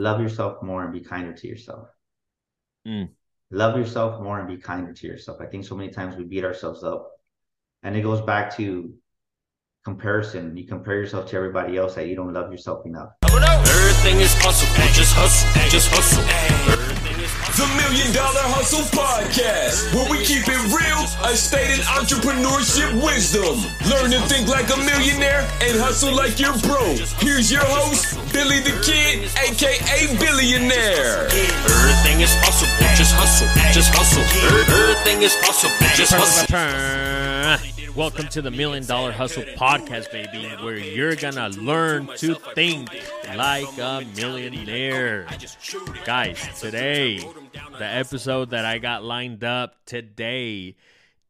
love yourself more and be kinder to yourself. Mm. Love yourself more and be kinder to yourself. I think so many times we beat ourselves up. And it goes back to comparison. You compare yourself to everybody else that you don't love yourself enough. Everything is possible. Just hustle. Just hustle. The Million Dollar Hustle Podcast, where we keep it real, unstated entrepreneurship wisdom. Learn to think like a millionaire and hustle like you're broke. Here's your host, Billy the Kid, aka Billionaire. Everything is possible. Just hustle. Just hustle. Everything is possible. Just hustle. Welcome to the Million Dollar Hustle Podcast, baby, where you're gonna learn to think like a millionaire. Guys, today, the episode that I got lined up today,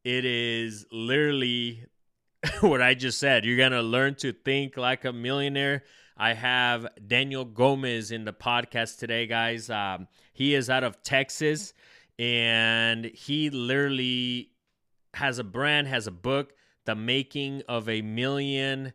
it is literally what I just said. You're gonna learn to think like a millionaire. I have Daniel Gomez in the podcast today, guys. Um, he is out of Texas, and he literally has a brand, has a book, The Making of a Million,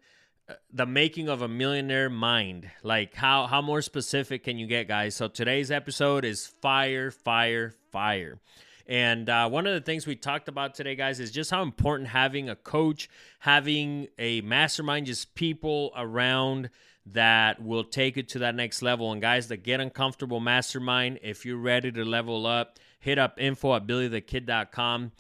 uh, The Making of a Millionaire Mind. Like how how more specific can you get, guys? So today's episode is fire, fire, fire. And uh, one of the things we talked about today, guys, is just how important having a coach, having a mastermind, just people around that will take it to that next level. And guys, the Get Uncomfortable Mastermind, if you're ready to level up, hit up info at BillyDhaKidd.com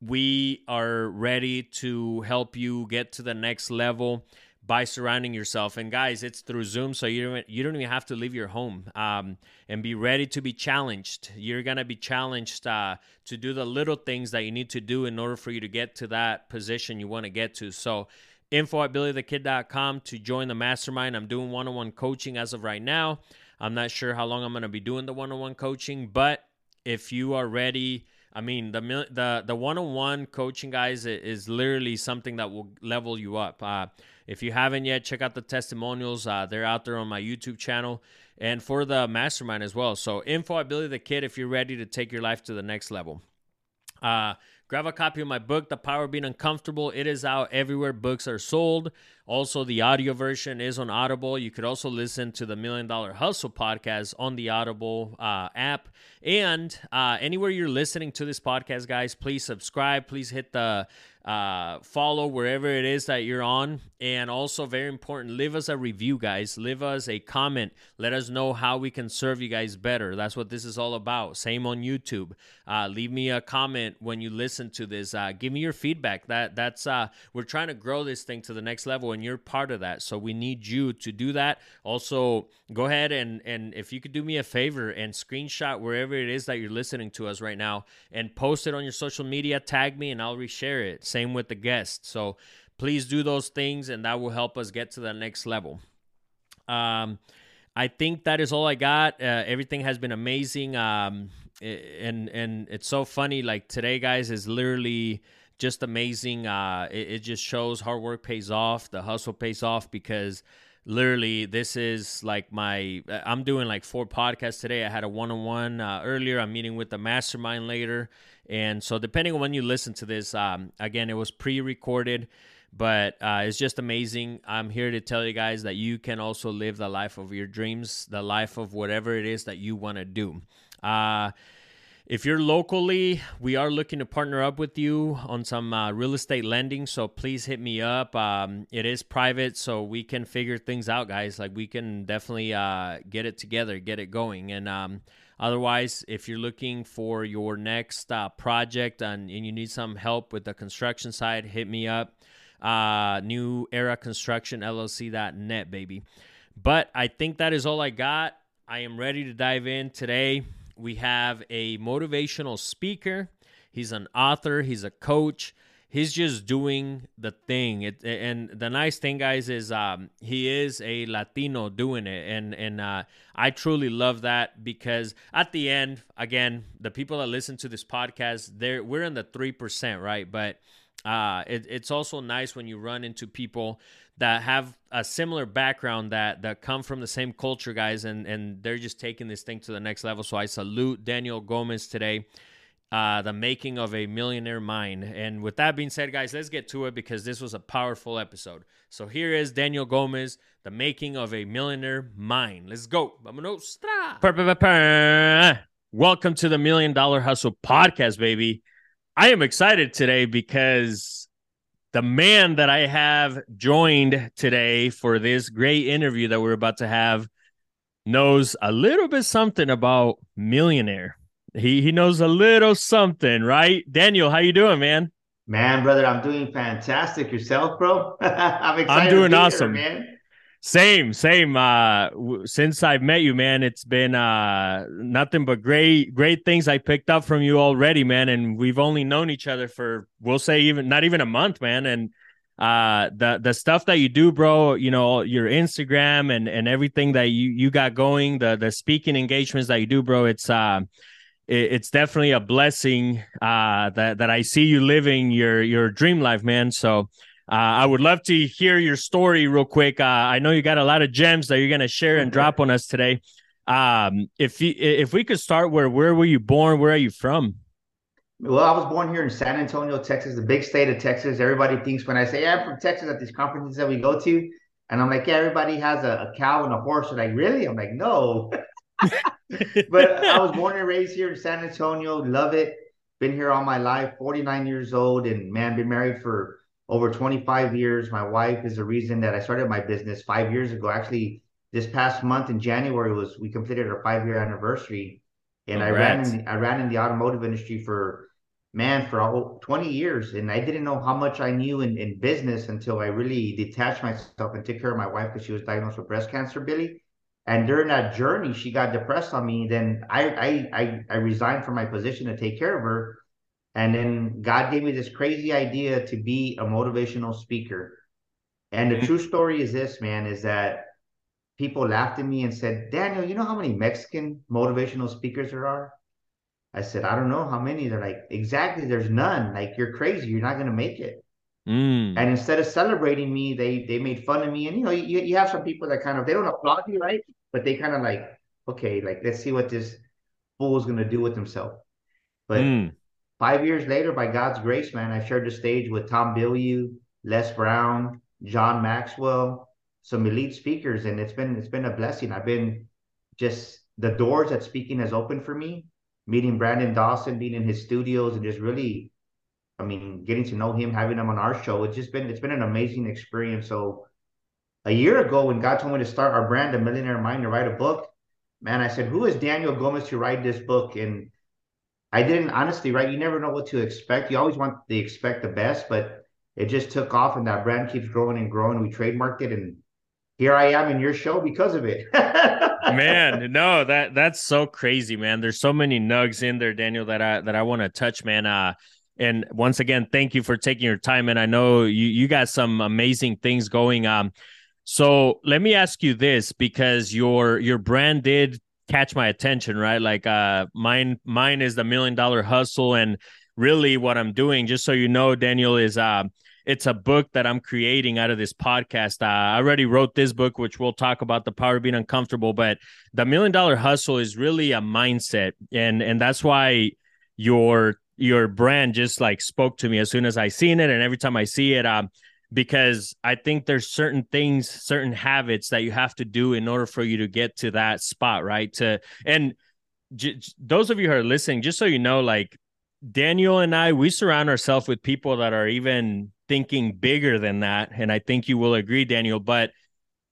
we are ready to help you get to the next level by surrounding yourself. And guys, it's through Zoom, so you don't you don't even have to leave your home. Um, and be ready to be challenged. You're gonna be challenged uh, to do the little things that you need to do in order for you to get to that position you want to get to. So. Info at BillyDhaKidd.com to join the mastermind. I'm doing one on one coaching as of right now. I'm not sure how long I'm going to be doing the one on one coaching, but if you are ready, I mean, the the the one on one coaching, guys, is literally something that will level you up. Uh, if you haven't yet, check out the testimonials. Uh, they're out there on my YouTube channel and for the mastermind as well. So, info at Billy the Kid if you're ready to take your life to the next level. Uh, grab a copy of my book, The Power of Being Uncomfortable. It is out everywhere books are sold. Also, the audio version is on Audible. You could also listen to the Million Dollar Hustle podcast on the Audible uh, app. And uh, anywhere you're listening to this podcast, guys, please subscribe. Please hit the uh, follow wherever it is that you're on. And also, very important, leave us a review, guys. Leave us a comment. Let us know how we can serve you guys better. That's what this is all about. Same on YouTube. Uh, leave me a comment when you listen to this. Uh, give me your feedback. That that's uh, we're trying to grow this thing to the next level, and you're part of that. So we need you to do that. Also, go ahead and and if you could do me a favor and screenshot wherever it is that you're listening to us right now, and post it on your social media. Tag me, and I'll reshare it. Same same with the guests. So please do those things, and that will help us get to the next level. Um, I think that is all I got. Uh, everything has been amazing. Um, and and it's so funny. Like today, guys, is literally just amazing. Uh, it, it just shows hard work pays off. The hustle pays off because literally this is like my i'm doing like four podcasts today. I had a one-on-one uh, earlier. I'm meeting with the mastermind later. And so depending on when you listen to this um, again it was pre-recorded but uh, it's just amazing. I'm here to tell you guys that you can also live the life of your dreams the life of whatever it is that you want to do. Uh, if you're locally, we are looking to partner up with you on some uh, real estate lending. So please hit me up. Um, it is private, so we can figure things out, guys. Like we can definitely uh, get it together, get it going. And um, otherwise, if you're looking for your next uh, project and, and, you need some help with the construction side, hit me up. Uh, New Era Construction LLC.net, baby. But I think that is all I got. I am ready to dive in today we have a motivational speaker. He's an author, he's a coach. He's just doing the thing. It, and the nice thing, guys, is um, he is a Latino doing it, and and uh, I truly love that because at the end, again, the people that listen to this podcast, they're we're in the three percent, right? But uh, it, it's also nice when you run into people that have a similar background that that come from the same culture, guys, and and they're just taking this thing to the next level. So I salute Daniel Gomez today. uh, the making of a millionaire mind. And with that being said, guys, let's get to it because this was a powerful episode. So here is Daniel Gomez, the making of a millionaire mind. Let's go. Welcome to the Million Dollar Hustle podcast, baby. I am excited today because the man that I have joined today for this great interview that we're about to have knows a little bit something about millionaire. He he knows a little something, right? Daniel, how you doing, man? Man, brother, I'm doing fantastic. Yourself, bro? I'm excited. I'm doing awesome, here, man. Same, same. Uh, w- since I've met you, man, it's been uh nothing but great, great things I picked up from you already, man. And we've only known each other for we'll say even not even a month, man. And uh the the stuff that you do bro you know your instagram and and everything that you you got going the the speaking engagements that you do bro it's uh it's definitely a blessing uh, that that I see you living your your dream life, man. So uh, I would love to hear your story real quick. Uh, I know you got a lot of gems that you're gonna share and drop on us today. Um, if you, if we could start where where were you born? Where are you from? Well, I was born here in San Antonio, Texas, the big state of Texas. Everybody thinks when I say yeah, I'm from Texas at these conferences that we go to, and I'm like, yeah, everybody has a, a cow and a horse. And like, really? I'm like, no. but I was born and raised here in San Antonio. Love it. Been here all my life. 49 years old, and man, been married for over 25 years. My wife is the reason that I started my business five years ago. Actually, this past month in January was we completed our five year anniversary, and Congrats. I ran in, I ran in the automotive industry for man for all 20 years, and I didn't know how much I knew in, in business until I really detached myself and took care of my wife because she was diagnosed with breast cancer, Billy. And during that journey, she got depressed on me. Then I, I I I resigned from my position to take care of her. And then God gave me this crazy idea to be a motivational speaker. And the mm-hmm. true story is this, man, is that people laughed at me and said, Daniel, you know how many Mexican motivational speakers there are? I said, I don't know how many. They're like, exactly, there's none. Like, you're crazy. You're not going to make it. Mm. And instead of celebrating me, they they made fun of me. And you know, you, you have some people that kind of they don't applaud you, right? but they kind of like, okay, like let's see what this fool's gonna do with himself. But mm. Five years later, by God's grace, man, I shared the stage with Tom Bilyeu, Les Brown, John Maxwell, some elite speakers, and it's been it's been a blessing. I've been just the doors that speaking has opened for me. Meeting Brandon Dawson, being in his studios, and just really, I mean, getting to know him, having him on our show. It's just been it's been an amazing experience. So a year ago when God told me to start our brand, A Millionaire Mind, to write a book, man, I said, who is Daniel Gomez to write this book? And I didn't honestly, right? You never know what to expect. You always want to expect the best, but it just took off and that brand keeps growing and growing. We trademarked it and here I am in your show because of it. man, no, that that's so crazy, man. There's so many nugs in there, Daniel, that I that I want to touch, man. Uh and once again, thank you for taking your time. And I know you you got some amazing things going. Um, so let me ask you this because your your brand did catch my attention, right? Like uh mine mine is the million dollar hustle and really what I'm doing just so you know Daniel is uh it's a book that I'm creating out of this podcast. Uh, I already wrote this book, which we'll talk about the power of being uncomfortable. But the million dollar hustle is really a mindset, and and that's why your your brand just like spoke to me as soon as I seen it, and every time I see it, um, because I think there's certain things, certain habits that you have to do in order for you to get to that spot, right? To and j- those of you who are listening, just so you know, like Daniel and I, we surround ourselves with people that are even thinking bigger than that, and I think you will agree, Daniel. But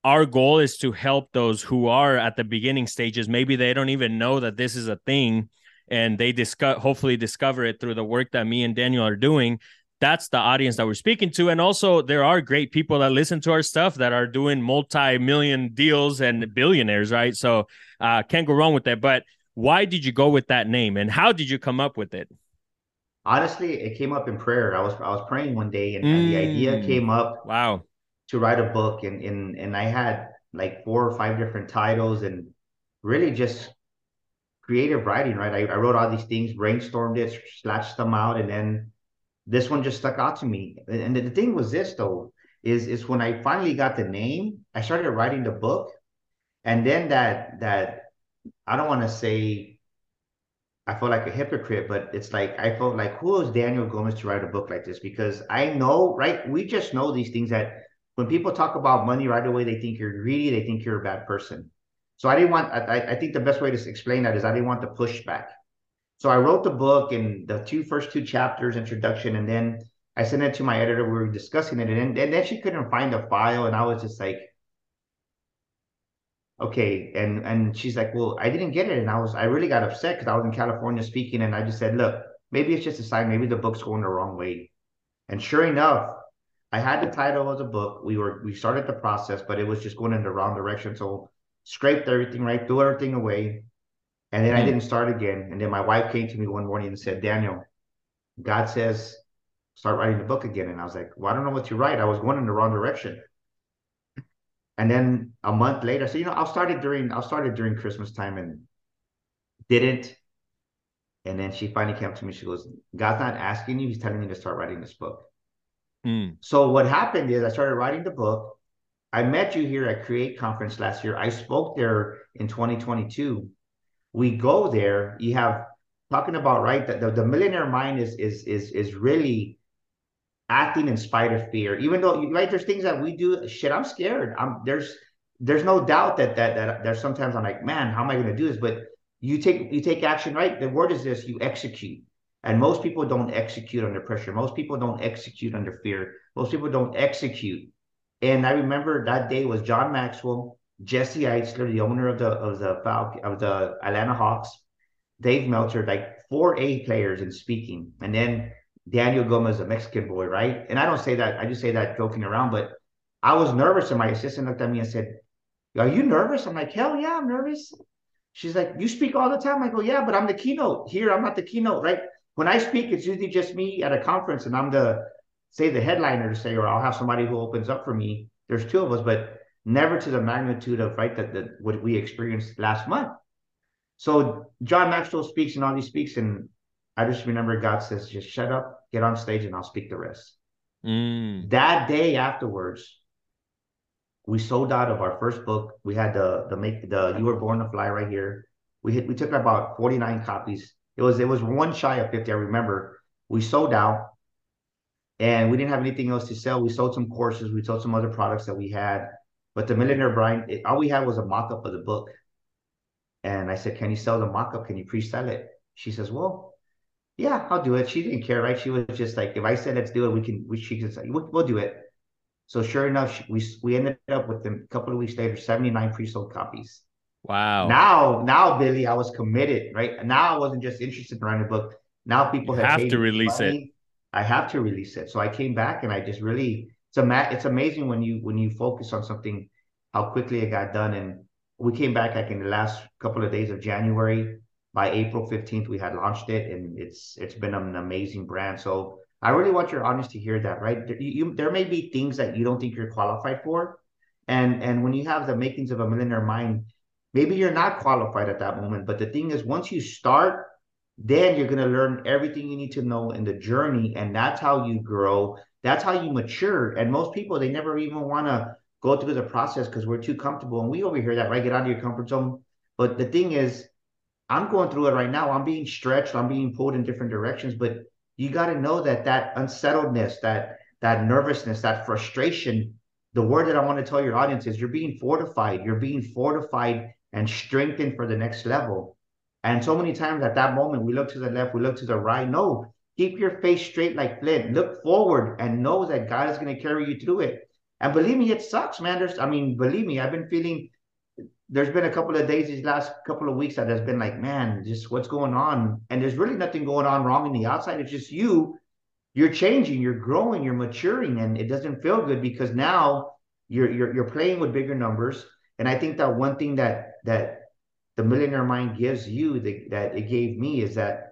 our goal is to help those who are at the beginning stages. Maybe they don't even know that this is a thing, and they discuss, hopefully discover it through the work that me and Daniel are doing that's the audience that we're speaking to. And also, there are great people that listen to our stuff that are doing multi million deals and billionaires, right? So, uh, can't go wrong with that. But why did you go with that name and how did you come up with it? Honestly, it came up in prayer. I was I was praying one day and, mm. and the idea mm. came up. Wow. To write a book and and and I had like four or five different titles and really just creative writing, right? I, I wrote all these things, brainstormed it, slashed them out, and then this one just stuck out to me. And the thing was this though, is is when I finally got the name, I started writing the book, and then that that I don't want to say I felt like a hypocrite, but it's like I felt like who is Daniel Gomez to write a book like this? Because I know, right? We just know these things that when people talk about money right away, they think you're greedy, they think you're a bad person. So I didn't want. I, I think the best way to explain that is I didn't want the pushback. So I wrote the book in the two first two chapters, introduction, and then I sent it to my editor. We were discussing it, and, and then she couldn't find the file, and I was just like, okay and and she's like well i didn't get it and i was i really got upset because i was in california speaking and i just said look maybe it's just a sign maybe the book's going the wrong way and sure enough i had the title of the book we were we started the process but it was just going in the wrong direction so scraped everything right threw everything away and then i didn't start again and then my wife came to me one morning and said daniel god says start writing the book again and i was like well i don't know what to write i was going in the wrong direction and then a month later, so you know, I'll started during I'll started during Christmas time and didn't. And then she finally came to me. She goes, "God's not asking you; He's telling me to start writing this book." Mm. So what happened is I started writing the book. I met you here at Create Conference last year. I spoke there in 2022. We go there. You have talking about right that the, the millionaire mind is is is is really acting in spite of fear. Even though right, there's things that we do. Shit, I'm scared. I'm there's there's no doubt that that that there's sometimes I'm like, man, how am I going to do this? But you take you take action, right? The word is this: you execute. And most people don't execute under pressure. Most people don't execute under fear. Most people don't execute. And I remember that day was John Maxwell, Jesse Itzler, the owner of the of the Falcon, of the Atlanta Hawks, Dave Meltzer, like four A players in speaking. And then Daniel Gomez, a Mexican boy, right? And I don't say that, I just say that joking around, but I was nervous. And my assistant looked at me and said, Are you nervous? I'm like, Hell yeah, I'm nervous. She's like, You speak all the time. I go, Yeah, but I'm the keynote. Here, I'm not the keynote, right? When I speak, it's usually just me at a conference and I'm the, say, the headliner to say, or I'll have somebody who opens up for me. There's two of us, but never to the magnitude of, right, that, that what we experienced last month. So John Maxwell speaks and all he speaks, and I just remember God says, just shut up, get on stage, and I'll speak the rest. Mm. That day afterwards, we sold out of our first book. We had the the make the You Were Born to Fly right here. We hit we took about 49 copies. It was it was one shy of 50. I remember. We sold out and we didn't have anything else to sell. We sold some courses, we sold some other products that we had. But the Millionaire Brian, it, all we had was a mock-up of the book. And I said, Can you sell the mock-up? Can you pre-sell it? She says, Well, yeah, I'll do it. She didn't care, right? She was just like, if I said let's do it, we can. We she could say we'll, we'll do it. So sure enough, we we ended up with them a couple of weeks later, seventy nine pre sold copies. Wow. Now, now, Billy, I was committed, right? Now I wasn't just interested in writing a book. Now people have, have to release money. it. I have to release it. So I came back and I just really it's a it's amazing when you when you focus on something how quickly it got done. And we came back like in the last couple of days of January by April 15th, we had launched it, and it's it's been an amazing brand. So I really want your audience to hear that, right? You, you, there may be things that you don't think you're qualified for, and and when you have the makings of a millionaire mind, maybe you're not qualified at that moment. But the thing is, once you start, then you're gonna learn everything you need to know in the journey, and that's how you grow. That's how you mature. And most people they never even want to go through the process because we're too comfortable, and we overhear that, right? Get out of your comfort zone. But the thing is, I'm going through it right now. I'm being stretched. I'm being pulled in different directions. But you got to know that that unsettledness, that that nervousness, that frustration. The word that I want to tell your audience is you're being fortified. You're being fortified and strengthened for the next level. And so many times at that moment, we look to the left, we look to the right. No, keep your face straight like flint. Look forward and know that God is going to carry you through it. And believe me, it sucks, man. There's, I mean, believe me, I've been feeling there's been a couple of days these last couple of weeks that has been like, man, just what's going on? And there's really nothing going on wrong in the outside. It's just you, you're changing, you're growing, you're maturing, and it doesn't feel good because now you're you're you're playing with bigger numbers. And I think that one thing that that the millionaire mind gives you that, that it gave me is that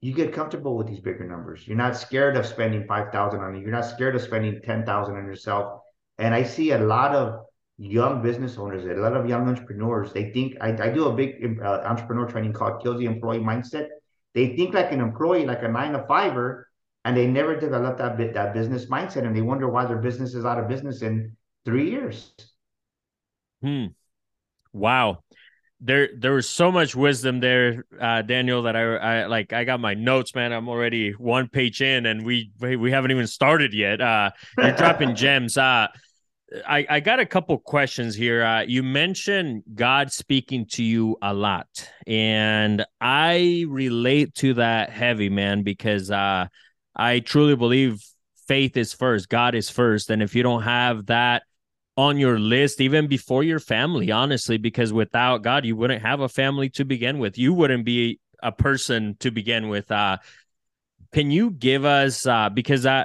you get comfortable with these bigger numbers. You're not scared of spending five thousand on it. You're not scared of spending ten thousand on yourself. And I see a lot of young business owners, a lot of young entrepreneurs, they think I, I do a big uh, entrepreneur training called Kill the Employee Mindset. They think like an employee, like a nine to fiver, and they never develop that bit that business mindset, and they wonder why their business is out of business in three years. Hmm. Wow. There there was so much wisdom there, uh, Daniel, that I I like I got my notes, man. I'm already one page in, and we we haven't even started yet. Uh, you're dropping gems. Uh, I I got a couple questions here. Uh, you mentioned God speaking to you a lot, and I relate to that heavy, man, because uh, I truly believe faith is first, God is first, and if you don't have that on your list even before your family honestly because without god you wouldn't have a family to begin with. You wouldn't be a person to begin with. Uh can you give us uh because i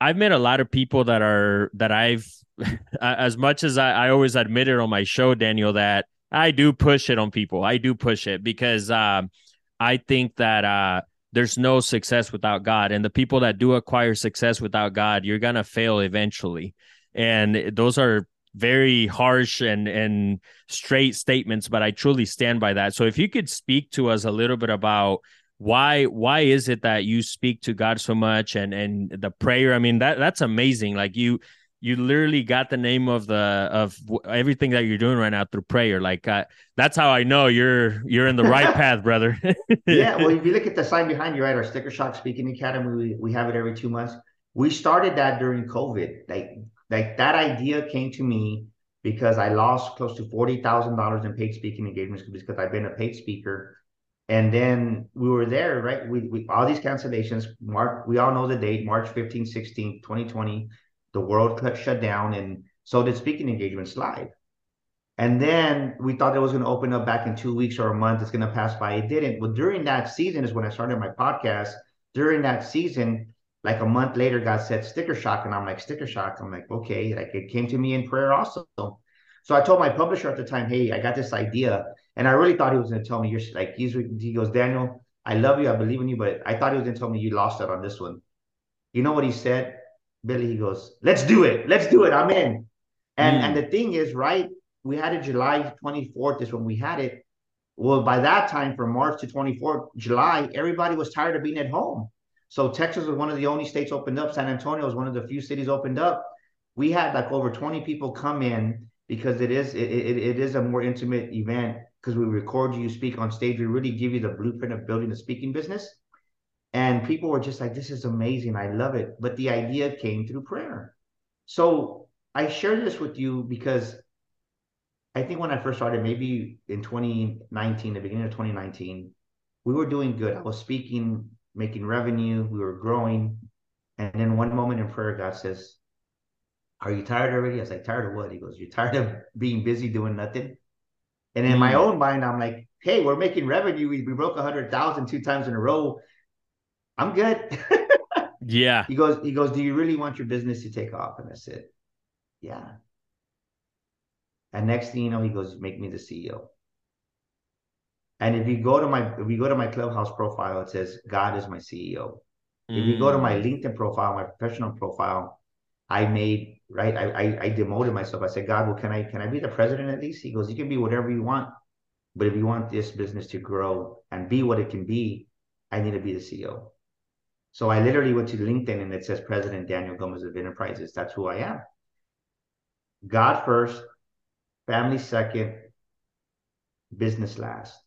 i've met a lot of people that are that i've as much as I, I always admit it on my show daniel that i do push it on people. I do push it because um i think that uh there's no success without god. And the people that do acquire success without god you're gonna fail eventually and those are very harsh and and straight statements but i truly stand by that. So if you could speak to us a little bit about why why is it that you speak to god so much and and the prayer? I mean that that's amazing. Like you you literally got the name of the of everything that you're doing right now through prayer. Like uh, that's how i know you're you're in the right path brother. Yeah well if you look at the sign behind you right our sticker shock speaking academy we, we have it every two months. We started that during covid like like that idea came to me because I lost close to forty thousand dollars in paid speaking engagements because I've been a paid speaker. And then we were there, right? We, we all these cancellations. Mark, we all know the date, March 15, 16, 2020. The world shut down, and so did speaking engagements live. And then we thought it was going to open up back in two weeks or a month. It's going to pass by. It didn't. Well, during that season is when I started my podcast. During that season, like a month later, God said sticker shock, and I'm like sticker shock. I'm like, okay, like it came to me in prayer also. So I told my publisher at the time, hey, I got this idea, and I really thought he was going to tell me you're like he's he goes, Daniel, I love you, I believe in you, but I thought he was going to tell me you lost it on this one. You know what he said, Billy? He goes, let's do it, let's do it, I'm in. And mm. and the thing is, right? We had it July 24th is when we had it. Well, by that time, from March to 24th, July, everybody was tired of being at home. So Texas was one of the only states opened up. San Antonio was one of the few cities opened up. We had like over 20 people come in because it is it, it, it is a more intimate event because we record you speak on stage. We really give you the blueprint of building a speaking business. And people were just like, this is amazing. I love it. But the idea came through prayer. So I share this with you because I think when I first started, maybe in 2019, the beginning of 2019, we were doing good. I was speaking making revenue, we were growing. And then one moment in prayer, God says, Are you tired already? I was like, Tired of what? He goes, You're tired of being busy doing nothing? And in mm. my own mind, I'm like, Hey, we're making revenue. We, we broke a hundred thousand two times in a row. I'm good. yeah. He goes, he goes, Do you really want your business to take off? And I said, Yeah. And next thing you know, he goes, Make me the CEO. And if you go to my if you go to my clubhouse profile, it says God is my CEO. Mm. If you go to my mm. LinkedIn profile, my professional profile, I made right. I, I, I demoted myself. I said, God, well, can I can I be the president at least? He goes, you can be whatever you want, but if you want this business to grow and be what it can be, I need to be the CEO. So I literally went to LinkedIn and it says President Daniel Gomez of Enterprises. That's who I am. God first, family second, business last.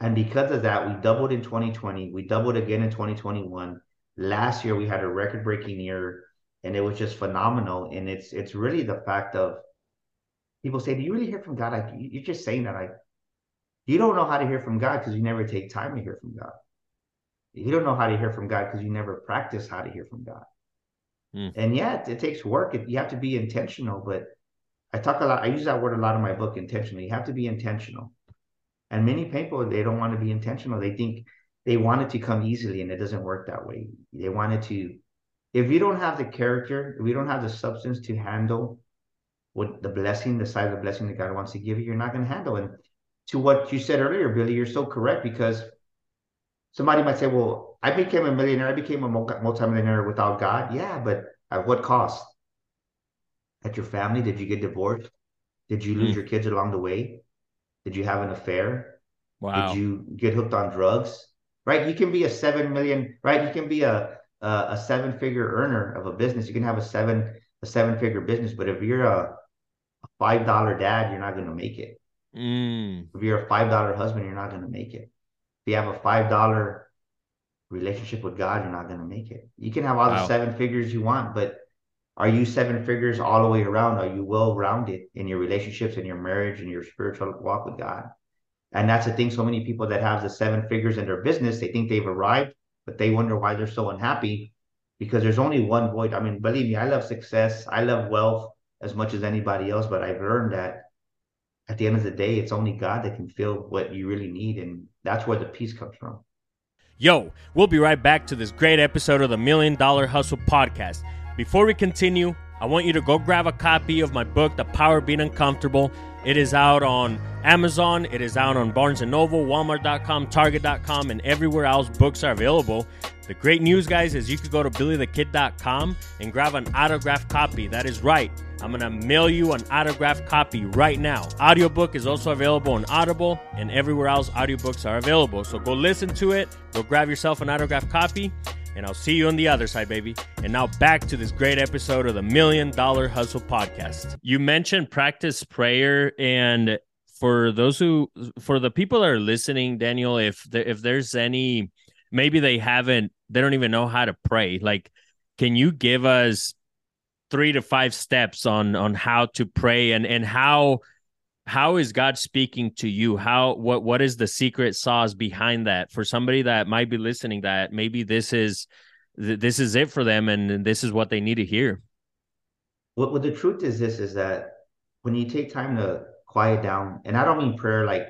And because of that, we doubled in 2020. We doubled again in 2021. Last year, we had a record breaking year and it was just phenomenal. And it's it's really the fact of people say, Do you really hear from God? Like, you're just saying that. Like, you don't know how to hear from God because you never take time to hear from God. You don't know how to hear from God because you never practice how to hear from God. Mm. And yet, it, takes work. It, you have to be intentional. But I talk a lot, I use that word a lot in my book, intentional. You have to be intentional and many people, they don't want to be intentional. They think they want it to come easily and it doesn't work that way. They want it to, if you don't have the character, if you don't have the substance to handle what the blessing, the side of the blessing that God wants to give you, you're not going to handle. And to what you said earlier, Billy, you're so correct because somebody might say, well, I became a millionaire. I became a multimillionaire without God. Yeah, but at what cost? At your family? Did you get divorced? Did you lose mm. your kids along the way? Did you have an affair? Wow. Did you get hooked on drugs? Right? You can be a seven million, right? You can be a a, a seven figure earner of a business. You can have a seven a seven figure business, but if you're a, five dollar dad, you're not going to make it. Mm. If you're a five dollar husband, you're not gonna make it. If you have a five dollar relationship with God, you're not gonna make it. You can have all Wow. the seven figures you want, but are you seven figures all the way around? Are you well rounded in your relationships, in your marriage, in your spiritual walk with God? And that's the thing. So many people that have the seven figures in their business, they think they've arrived, but they wonder why they're so unhappy because there's only one void. I mean, believe me, I love success, I love wealth as much as anybody else, but I've learned that at the end of the day, it's only God that can fill what you really need, and that's where the peace comes from. Yo, we'll be right back to this great episode of the Million Dollar Hustle podcast. Before we continue, I want you to go grab a copy of my book, The Power of Being Uncomfortable. It is out on Amazon, it is out on Barnes & Noble, Walmart.com, Target.com, and everywhere else books are available. The great news, guys, is you could go to BillyDhaKidd.com and grab an autographed copy. That is right. I'm going to mail you an autographed copy right now. Audiobook is also available on Audible and everywhere else audiobooks are available. So go listen to it, go grab yourself an autographed copy, and I'll see you on the other side, baby. And now back to this great episode of the Million Dollar Hustle podcast. You mentioned practice prayer and for those who for the people that are listening, Daniel, if if there's any maybe they haven't they don't even know how to pray, like can you give us three to five steps on on how to pray and and how how is God speaking to you? How what what is the secret sauce behind that for somebody that might be listening that maybe this is this is it for them and this is what they need to hear. What, the truth is this is that when you take time to quiet down, and I don't mean prayer like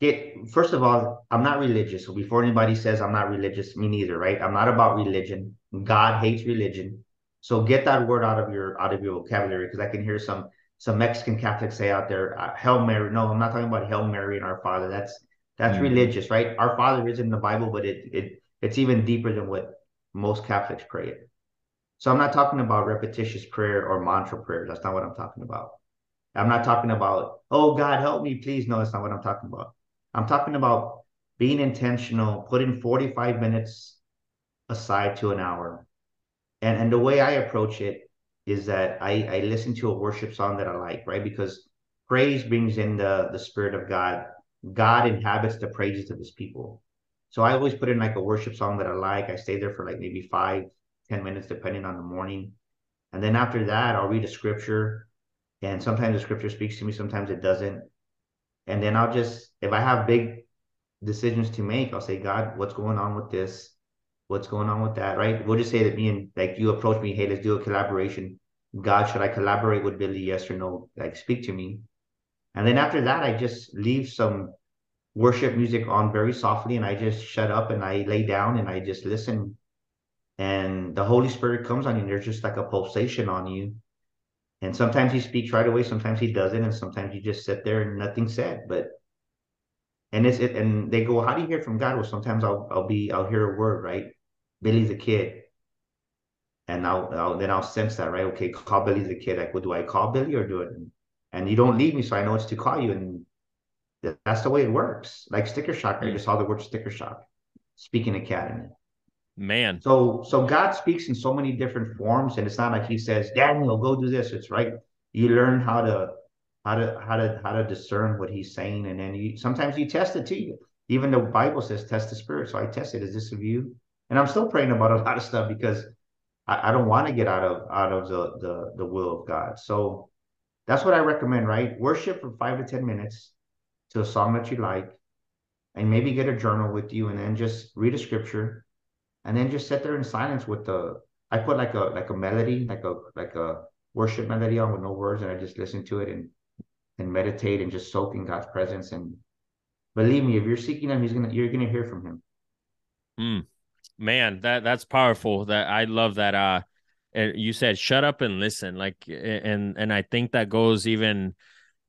get first of all, I'm not religious. So before anybody says I'm not religious, me neither, right? I'm not about religion. God hates religion. So get that word out of your out of your vocabulary because I can hear some some Mexican Catholics say out there, uh, Hail Mary. No, I'm not talking about Hail Mary and Our Father. That's that's Mhm. religious, right? Our Father is in the Bible, but it it it's even deeper than what most Catholics pray it. So I'm not talking about repetitious prayer or mantra prayer. That's not what I'm talking about. I'm not talking about, oh God, help me, please. No, that's not what I'm talking about. I'm talking about being intentional, putting 45 minutes aside to an hour. And and the way I approach it is that I, I listen to a worship song that I like, right? Because praise brings in the, the spirit of God. God inhabits the praises of his people. So I always put in like a worship song that I like. I stay there for like maybe five, ten minutes, depending on the morning. And then after that, I'll read a scripture. And sometimes the scripture speaks to me, sometimes it doesn't. And then I'll just, if I have big decisions to make, I'll say, God, what's going on with this? What's going on with that? Right? We'll just say that me and like you approach me, hey, let's do a collaboration. God, should I collaborate with Billy? Yes or no? Like, speak to me. And then after that, I just leave some worship music on very softly and I just shut up and I lay down and I just listen. And the Holy Spirit comes on you. There's just like a pulsation on you. And sometimes he speaks right away, sometimes he doesn't, and sometimes you just sit there and nothing said. But and it's it and they go, How do you hear from God? Well, sometimes I'll I'll be I'll hear a word, right? Billy's a kid. And I'll, I'll then I'll sense that, right? Okay, call Billy the kid. Like, well, do I call Billy or do it? And you don't leave me, so I know it's to call you. And th- that's the way it works. Like sticker shock, I hmm. just saw the word sticker shock. Speaking Academy. Man. So so God speaks in so many different forms, and it's not like He says, Daniel, go do this. It's right. You learn how to how to how to how to discern what He's saying, and then you sometimes you test it too. Even the Bible says test the spirit. So I tested. Is this of you? And I'm still praying about a lot of stuff because I, I don't want to get out of out of the, the the will of God. So that's what I recommend, right? Worship for five to ten minutes to a song that you like, and maybe get a journal with you, and then just read a scripture, and then just sit there in silence with the. I put like a like a melody, like a like a worship melody on with no words, and I just listen to it and and meditate and just soak in God's presence. And believe me, if you're seeking Him, He's gonna you're gonna hear from Him. Mm. Man, that that's powerful. That I love that. Uh, you said shut up and listen. Like, and and I think that goes even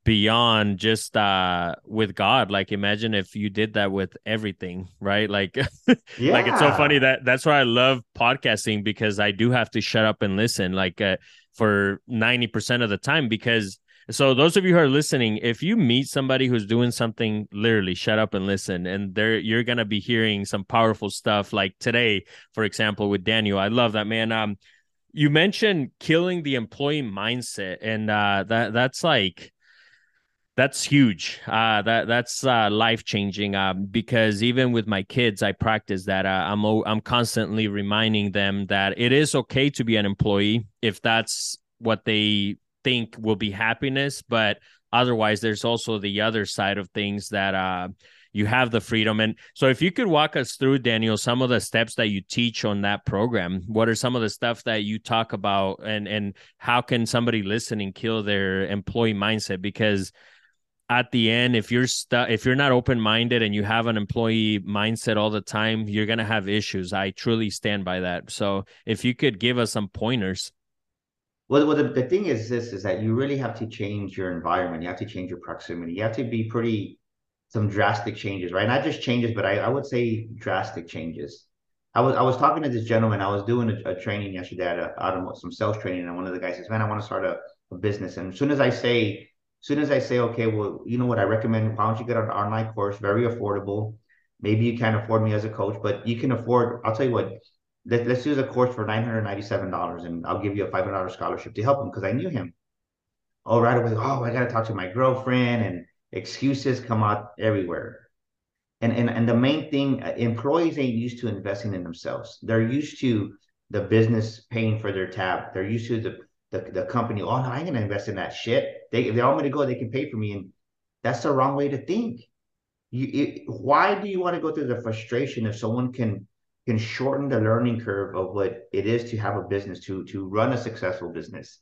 beyond just uh with God. Like, imagine if you did that with everything, right? Like, Yeah. like it's so funny that that's why I love podcasting because I do have to shut up and listen. Like, uh, for ninety percent of the time because so those of you who are listening, if you meet somebody who's doing something, literally shut up and listen, and there you're gonna be hearing some powerful stuff. Like today, for example, with Daniel, I love that man. Um, you mentioned killing the employee mindset, and uh, that that's like That's huge. Uh, that that's uh, life changing. Uh, because even with my kids, I practice that. Uh, I'm I'm constantly reminding them that it is okay to be an employee if that's what they think will be happiness. But otherwise, there's also the other side of things that uh, you have the freedom. And so, if you could walk us through, Daniel, some of the steps that you teach on that program, what are some of the stuff that you talk about, and and how can somebody listen and kill their employee mindset? Because at the end if you're stuck if you're not open minded and you have an employee mindset all the time you're going to have issues i truly stand by that so if you could give us some pointers well, well the, the thing is this is that you really have to change your environment you have to change your proximity you have to be pretty some drastic changes right not just changes but i, I would say drastic changes I was I was talking to this gentleman. I was doing a, a training yesterday at a, out of some sales training, and one of the guys says, "Man, I want to start a, a business." And as soon as I say as soon as I say, okay, well, you know what, I recommend, why don't you get an online course, very affordable. Maybe you can't afford me as a coach, but you can afford, I'll tell you what, let, us use a course for $997 and I'll give you a $500 scholarship to help him because I knew him. Oh, right away, oh, I got to talk to my girlfriend and excuses come out everywhere. And, and, and the main thing, uh, employees ain't used to investing in themselves. They're used to the business paying for their tab. They're used to the the, the company, oh no, I ain't gonna invest in that shit. They they all want to go, they can pay for me. And that's the wrong way to think. You it, why do you want to go through the frustration if someone can can shorten the learning curve of what it is to have a business, to to run a successful business?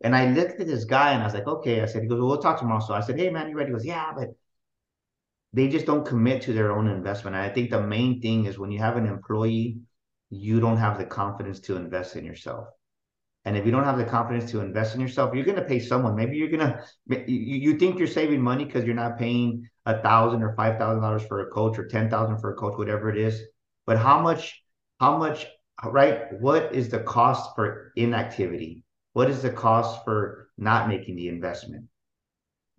And I looked at this guy and I was like, okay. I said, he goes, well, we'll talk tomorrow. So I said, hey man, you ready? He goes, yeah, but they just don't commit to their own investment. And I think the main thing is when you have an employee, you don't have the confidence to invest in yourself. And if you don't have the confidence to invest in yourself, you're going to pay someone. Maybe you're going to, you think you're saving money because you're not paying a thousand or five thousand dollars for a coach or ten thousand for a coach, whatever it is. But how much, how much, right? What is the cost for inactivity? What is the cost for not making the investment?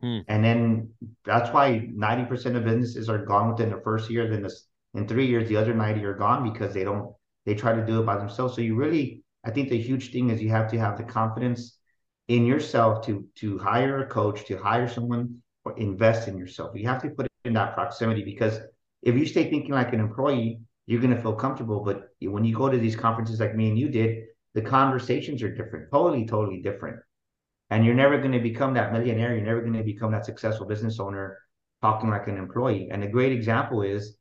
Hmm. And then that's why 90% of businesses are gone within the first year. Then this, in three years, the other 90 are gone because they don't, they try to do it by themselves. So you really, I think the huge thing is you have to have the confidence in yourself to to hire a coach, to hire someone, or invest in yourself. You have to put it in that proximity because if you stay thinking like an employee, you're going to feel comfortable. But when you go to these conferences like me and you did, the conversations are different, totally, totally different. And you're never going to become that millionaire. You're never going to become that successful business owner talking like an employee. And a great example is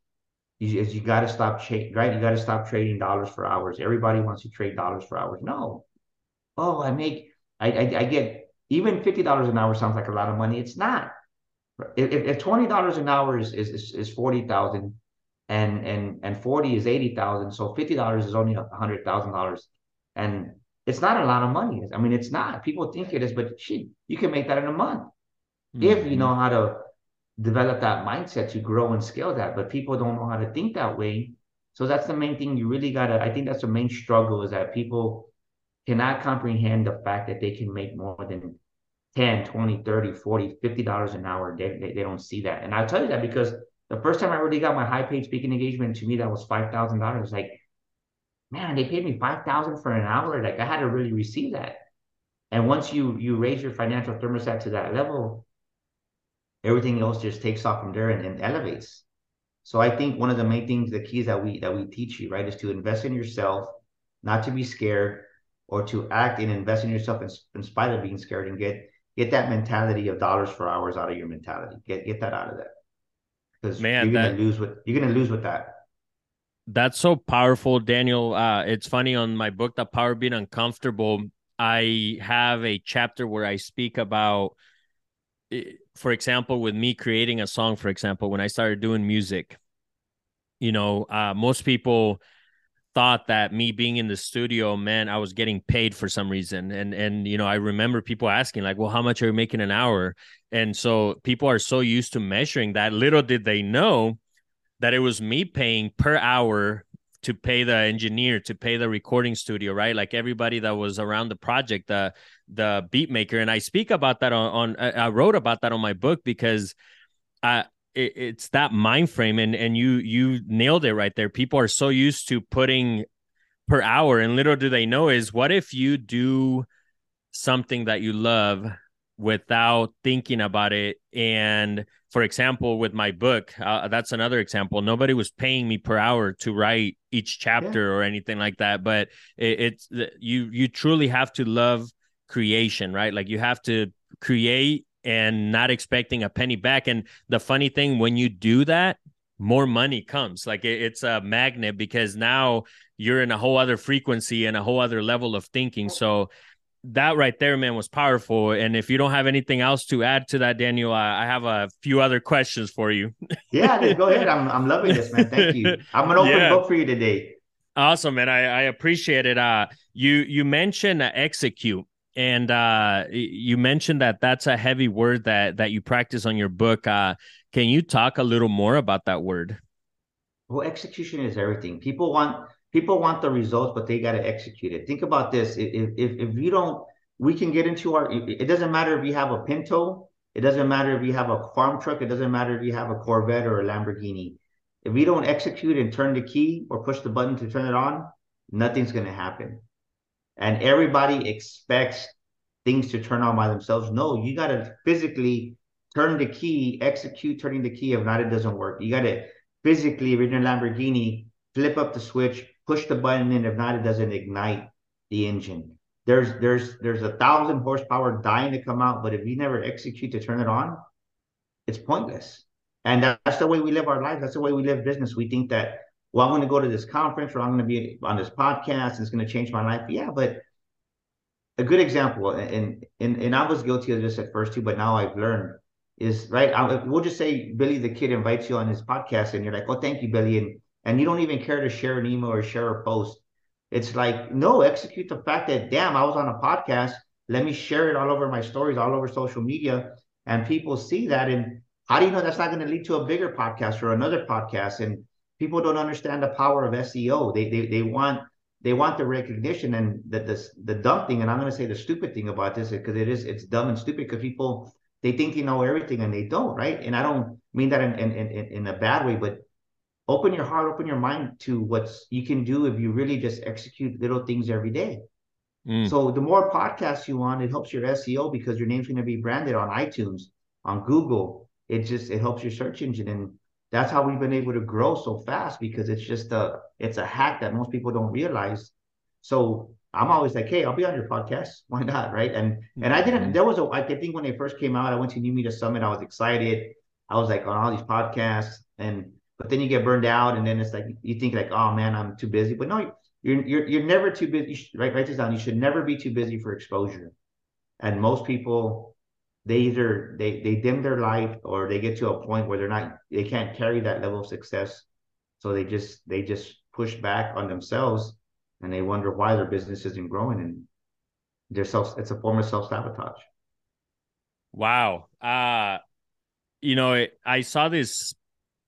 you, is you got to stop cha- right. You got to stop trading dollars for hours. Everybody wants to trade dollars for hours. No. Oh, I make I I, I get even fifty dollars an hour sounds like a lot of money. It's not. If, if twenty dollars an hour is is is forty thousand, and and and forty is eighty thousand, so fifty dollars is only a hundred thousand dollars, and it's not a lot of money. I mean, it's not. People think it is, but shit, you can make that in a month mm-hmm. if you mm-hmm. know how to develop that mindset to grow and scale that. But people don't know how to think that way. So that's the main thing you really gotta, I think that's the main struggle is that people cannot comprehend the fact that they can make more than 10, 20, 30, 40, 50 dollars an hour. They, they, they don't see that. And I'll tell you that because the first time I really got my high paid speaking engagement, to me that was five thousand dollars. Like, man, they paid me five thousand for an hour. Like I had to really receive that. And once you you raise your financial thermostat to that level, everything else just takes off from there and, and elevates. So I think one of the main things, the keys that we that we teach you, right, is to invest in yourself, not to be scared, or to act and invest in yourself in, in spite of being scared, and get get that mentality of dollars for hours out of your mentality. Get get that out of that. Because man, you're gonna that, lose with you're gonna lose with that. That's so powerful, Daniel. Uh, it's funny on my book, The Power Being Uncomfortable. I have a chapter where I speak about for example, with me creating a song, for example, when I started doing music, you know, uh, most people thought that me being in the studio man, I was getting paid for some reason. And and you know, I remember people asking like, "Well, how much are you making an hour?" And so people are so used to measuring that. Little did they know that it was me paying per hour to pay the engineer, to pay the recording studio, right? Like everybody that was around the project, the the beat maker, and I speak about that on, on I wrote about that on my book because I it, it's that mind frame, and and you you nailed it right there. People are so used to putting per hour, and little do they know is what if you do something that you love without thinking about it and for example with my book uh, that's another example nobody was paying me per hour to write each chapter yeah. or anything like that but it, it's you you truly have to love creation right like you have to create and not expecting a penny back and the funny thing when you do that more money comes like it's a magnet because now you're in a whole other frequency and a whole other level of thinking so that right there, man, was powerful. And if you don't have anything else to add to that, Daniel, I, I have a few other questions for you. yeah, go ahead. I'm I'm loving this, man. Thank you. I'm an open yeah. book for you today. Awesome, man. I, I appreciate it. Uh, you you mentioned uh, execute, and uh, you mentioned that that's a heavy word that that you practice on your book. Uh, can you talk a little more about that word? Well, execution is everything. People want people want the results, but they got to execute it. Think about this: if if if you don't, we can get into our. It doesn't matter if you have a Pinto. It doesn't matter if you have a farm truck. It doesn't matter if you have a Corvette or a Lamborghini. If we don't execute and turn the key or push the button to turn it on, nothing's going to happen. And everybody expects things to turn on by themselves. No, you got to physically turn the key, execute turning the key. If not, it doesn't work. You got to physically, if you're in a Lamborghini, flip up the switch, push the button and if not it doesn't ignite the engine there's there's there's a thousand horsepower dying to come out but if you never execute to turn it on it's pointless and that's the way we live our lives that's the way we live business we think that well i'm going to go to this conference or i'm going to be on this podcast and it's going to change my life yeah but a good example and and and i was guilty of this at first too but now i've learned is right I, we'll just say billy the kid invites you on his podcast and you're like oh thank you billy and and you don't even care to share an email or share a post. It's like, no, execute the fact that, damn, I was on a podcast. Let me share it all over my stories, all over social media. And people see that. And how do you know that's not going to lead to a bigger podcast or another podcast? And people don't understand the power of SEO. They they, they want they want the recognition and the, the the dumb thing. And I'm going to say the stupid thing about this because it is it's dumb and stupid because people they think they know everything and they don't, right? And I don't mean that in in in, in a bad way, but open your heart, open your mind to what's you can do if you really just execute little things every day. Mm. So the more podcasts you want, it helps your SEO because your name's going to be branded on iTunes, on Google. It just it helps your search engine, and that's how we've been able to grow so fast because it's just a it's a hack that most people don't realize. So I'm always like, hey, I'll be on your podcast. Why not, right? And and I didn't. Mm-hmm. There was a I think when they first came out, I went to New Media Summit. I was excited. I was like on all these podcasts and but then you get burned out and then it's like you think like oh man i'm too busy but no you're you're, you're never too busy should, write, write this down you should never be too busy for exposure and most people they either they they dim their light or they get to a point where they're not they can't carry that level of success. So they just they just push back on themselves and they wonder why their business isn't growing and their self it's a form of self-sabotage. Wow. Uh you know i saw this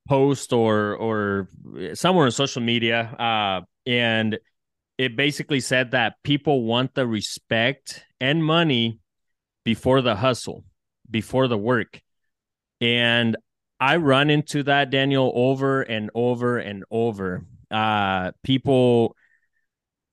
post or or somewhere on social media uh, and it basically said that people want the respect and money before the hustle before the work and i run into that daniel over and over and over uh people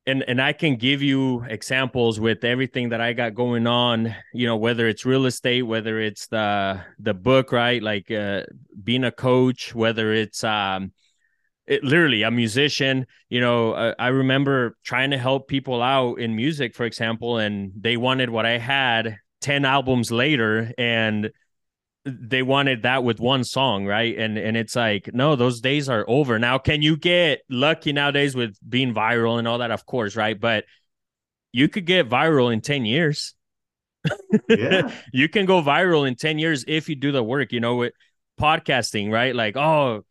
and and I can give you examples with everything that I got going on, you know, whether it's real estate, whether it's the the book, right? Like uh, being a coach, whether it's um it, literally a musician, you know, I remember trying to help people out in music, for example, and they wanted what I had 10 albums later and they wanted that with one song, right? And and it's like, no, those days are over. Now, can you get lucky nowadays with being viral and all that? Of course, right? But you could get viral in 10 years. Yeah. you can go viral in 10 years if you do the work, you know, with podcasting, right? Like, oh,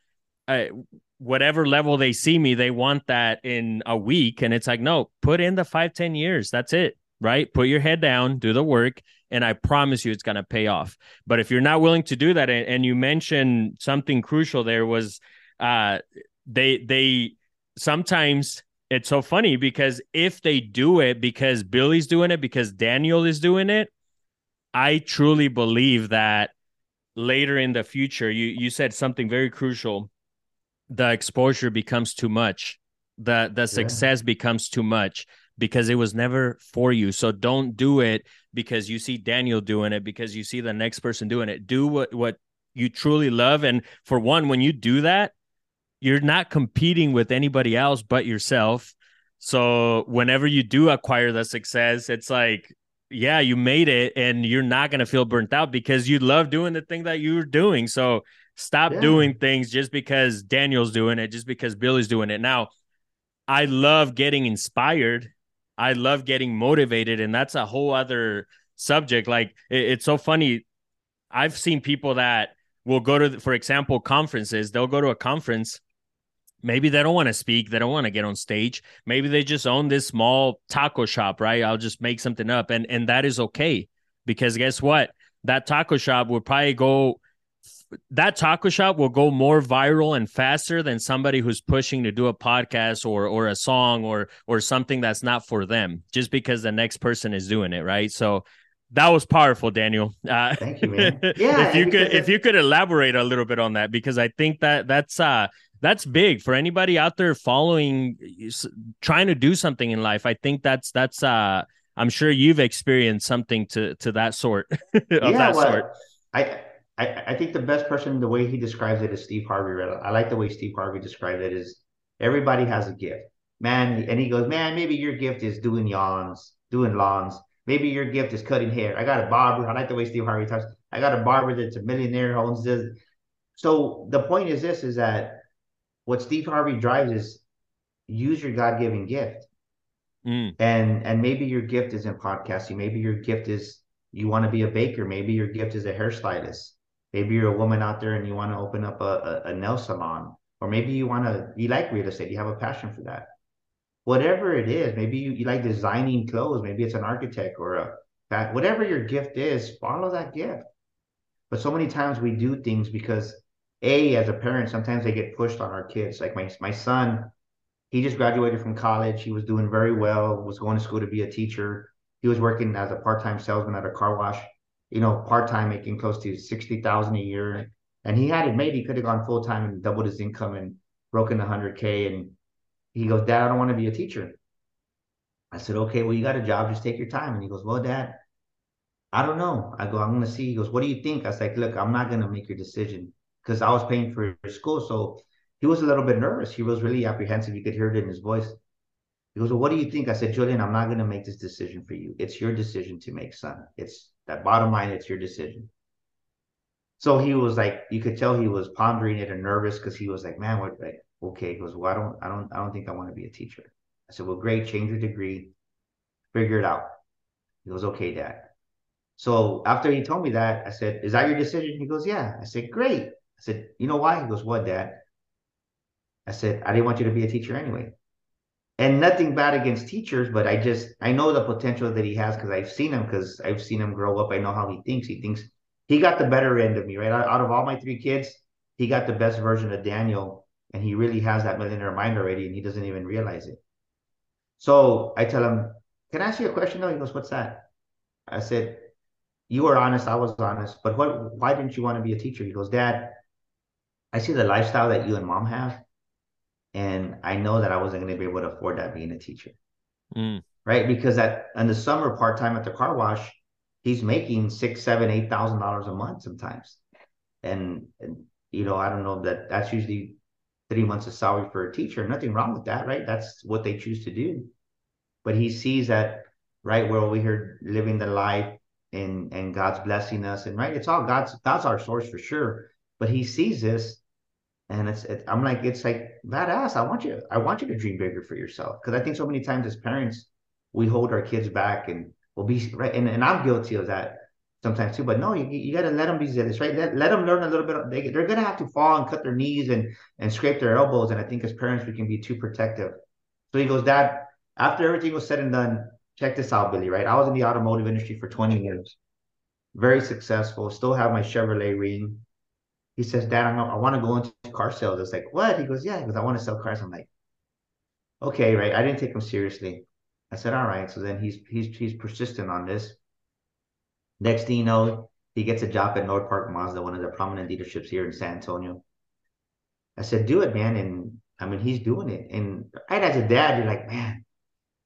I, whatever level they see me, they want that in a week. And it's like, no, put in the five, 10 years. That's it, right? Put your head down, do the work and I promise you it's going to pay off. But if you're not willing to do that, and, and you mentioned something crucial there was uh, they they sometimes it's so funny because if they do it because Billy's doing it because Daniel is doing it, I truly believe that later in the future, you you said something very crucial. The exposure becomes too much. The the success yeah. becomes too much because it was never for you. So don't do it because you see Daniel doing it, because you see the next person doing it. Do what what you truly love. And for one, when you do that, you're not competing with anybody else but yourself. So whenever you do acquire the success, it's like, yeah, you made it and you're not going to feel burnt out because you love doing the thing that you're doing. So stop yeah. doing things just because Daniel's doing it, just because Billy's doing it. Now, I love getting inspired. I love getting motivated. And that's a whole other subject. Like, it, it's so funny. I've seen people that will go to, for example, conferences. They'll go to a conference maybe they don't want to speak they don't want to get on stage maybe they just own this small taco shop right i'll just make something up and and that is okay because guess what that taco shop will probably go that taco shop will go more viral and faster than somebody who's pushing to do a podcast or or a song or or something that's not for them just because the next person is doing it right? So that was powerful daniel. Uh, thank you man. yeah if you could if you could elaborate a little bit on that because i think that that's uh that's big for anybody out there following trying to do something in life. I think that's that's uh i'm sure you've experienced something to to that sort of yeah, that well, sort. I, I i think the best person the way he describes it is steve harvey i like the way steve harvey described it is everybody has a gift man and he goes man maybe your gift is doing yawns doing lawns maybe your gift is cutting hair i got a barber i like the way steve harvey talks i got a barber that's a millionaire owns this so the point is this is that what Steve Harvey drives is use your God given gift. Mm. And and maybe your gift is in podcasting. Maybe your gift is you want to be a baker. Maybe your gift is a hairstylist. Maybe you're a woman out there and you want to open up a, a, a nail salon. Or maybe you want to you like real estate. You have a passion for that. Whatever it is, maybe you, you like designing clothes. Maybe it's an architect or a that, whatever your gift is, follow that gift. But so many times we do things because a as a parent sometimes they get pushed on our kids like my my son he just graduated from college he was doing very well was going to school to be a teacher he was working as a part-time salesman at a car wash you know part-time making close to 60000 a year and he had it made he could have gone full-time and doubled his income and broken the 100k and he goes dad i don't want to be a teacher i said okay well you got a job just take your time and he goes well dad i don't know i go i'm to see he goes what do you think i was like look i'm not to make your decision because I was paying for school. So he was a little bit nervous. He was really apprehensive. You could hear it in his voice. He goes, Well, what do you think? I said, Julian, I'm not going to make this decision for you. It's your decision to make, son. It's that bottom line, it's your decision. So he was like, you could tell he was pondering it and nervous because he was like, Man, what okay. He goes, Well, I don't, I don't, I don't think I want to be a teacher. I said, Well, great, change your degree, figure it out. He goes, Okay, dad. So after he told me that, I said, Is that your decision? He goes, Yeah. I said, Great. I said, you know why? He goes, what, dad? I said, I didn't want you to be a teacher anyway. And nothing bad against teachers, but I just, I know the potential that he has because I've seen him, because I've seen him grow up. I know how he thinks. He thinks he got the better end of me, right? Out of all my three kids, he got the best version of Daniel. And he really has that millionaire mind already, and he doesn't even realize it. So I tell him, Can I ask you a question though? He goes, What's that? I said, You were honest, I was honest, but what why didn't you want to be a teacher? He goes, Dad, I see the lifestyle that you and mom have, and I know that I wasn't going to be able to afford that being a teacher, mm. right? Because at in the summer part time at the car wash, he's making six, seven, eight thousand dollars a month sometimes, and, and you know I don't know that that's usually three months of salary for a teacher. Nothing wrong with that, right? That's what they choose to do. But he sees that right we're over here living the life and and God's blessing us and right it's all God's God's our source for sure but he sees this and it's, it, I'm like, it's like badass. I want you, I want you to dream bigger for yourself. Cause I think so many times as parents, we hold our kids back and we'll be right. And, and I'm guilty of that sometimes too, but no, you, you got to let them be zealous, right? Let, let them learn a little bit. They, they're going to have to fall and cut their knees and, and scrape their elbows. And I think as parents, we can be too protective. So he goes, dad, after everything was said and done, check this out, Billy, right? I was in the automotive industry for 20 years, very successful, still have my Chevrolet ring he says, Dad, I'm, I want to go into car sales. It's like, what? He goes, yeah, because I want to sell cars. I'm like, okay, right. I didn't take him seriously. I said, all right. So then he's he's he's persistent on this. Next thing you know, he gets a job at North Park Mazda, one of the prominent dealerships here in San Antonio. I said, do it, man. And I mean, he's doing it. And right as a dad, you're like, man,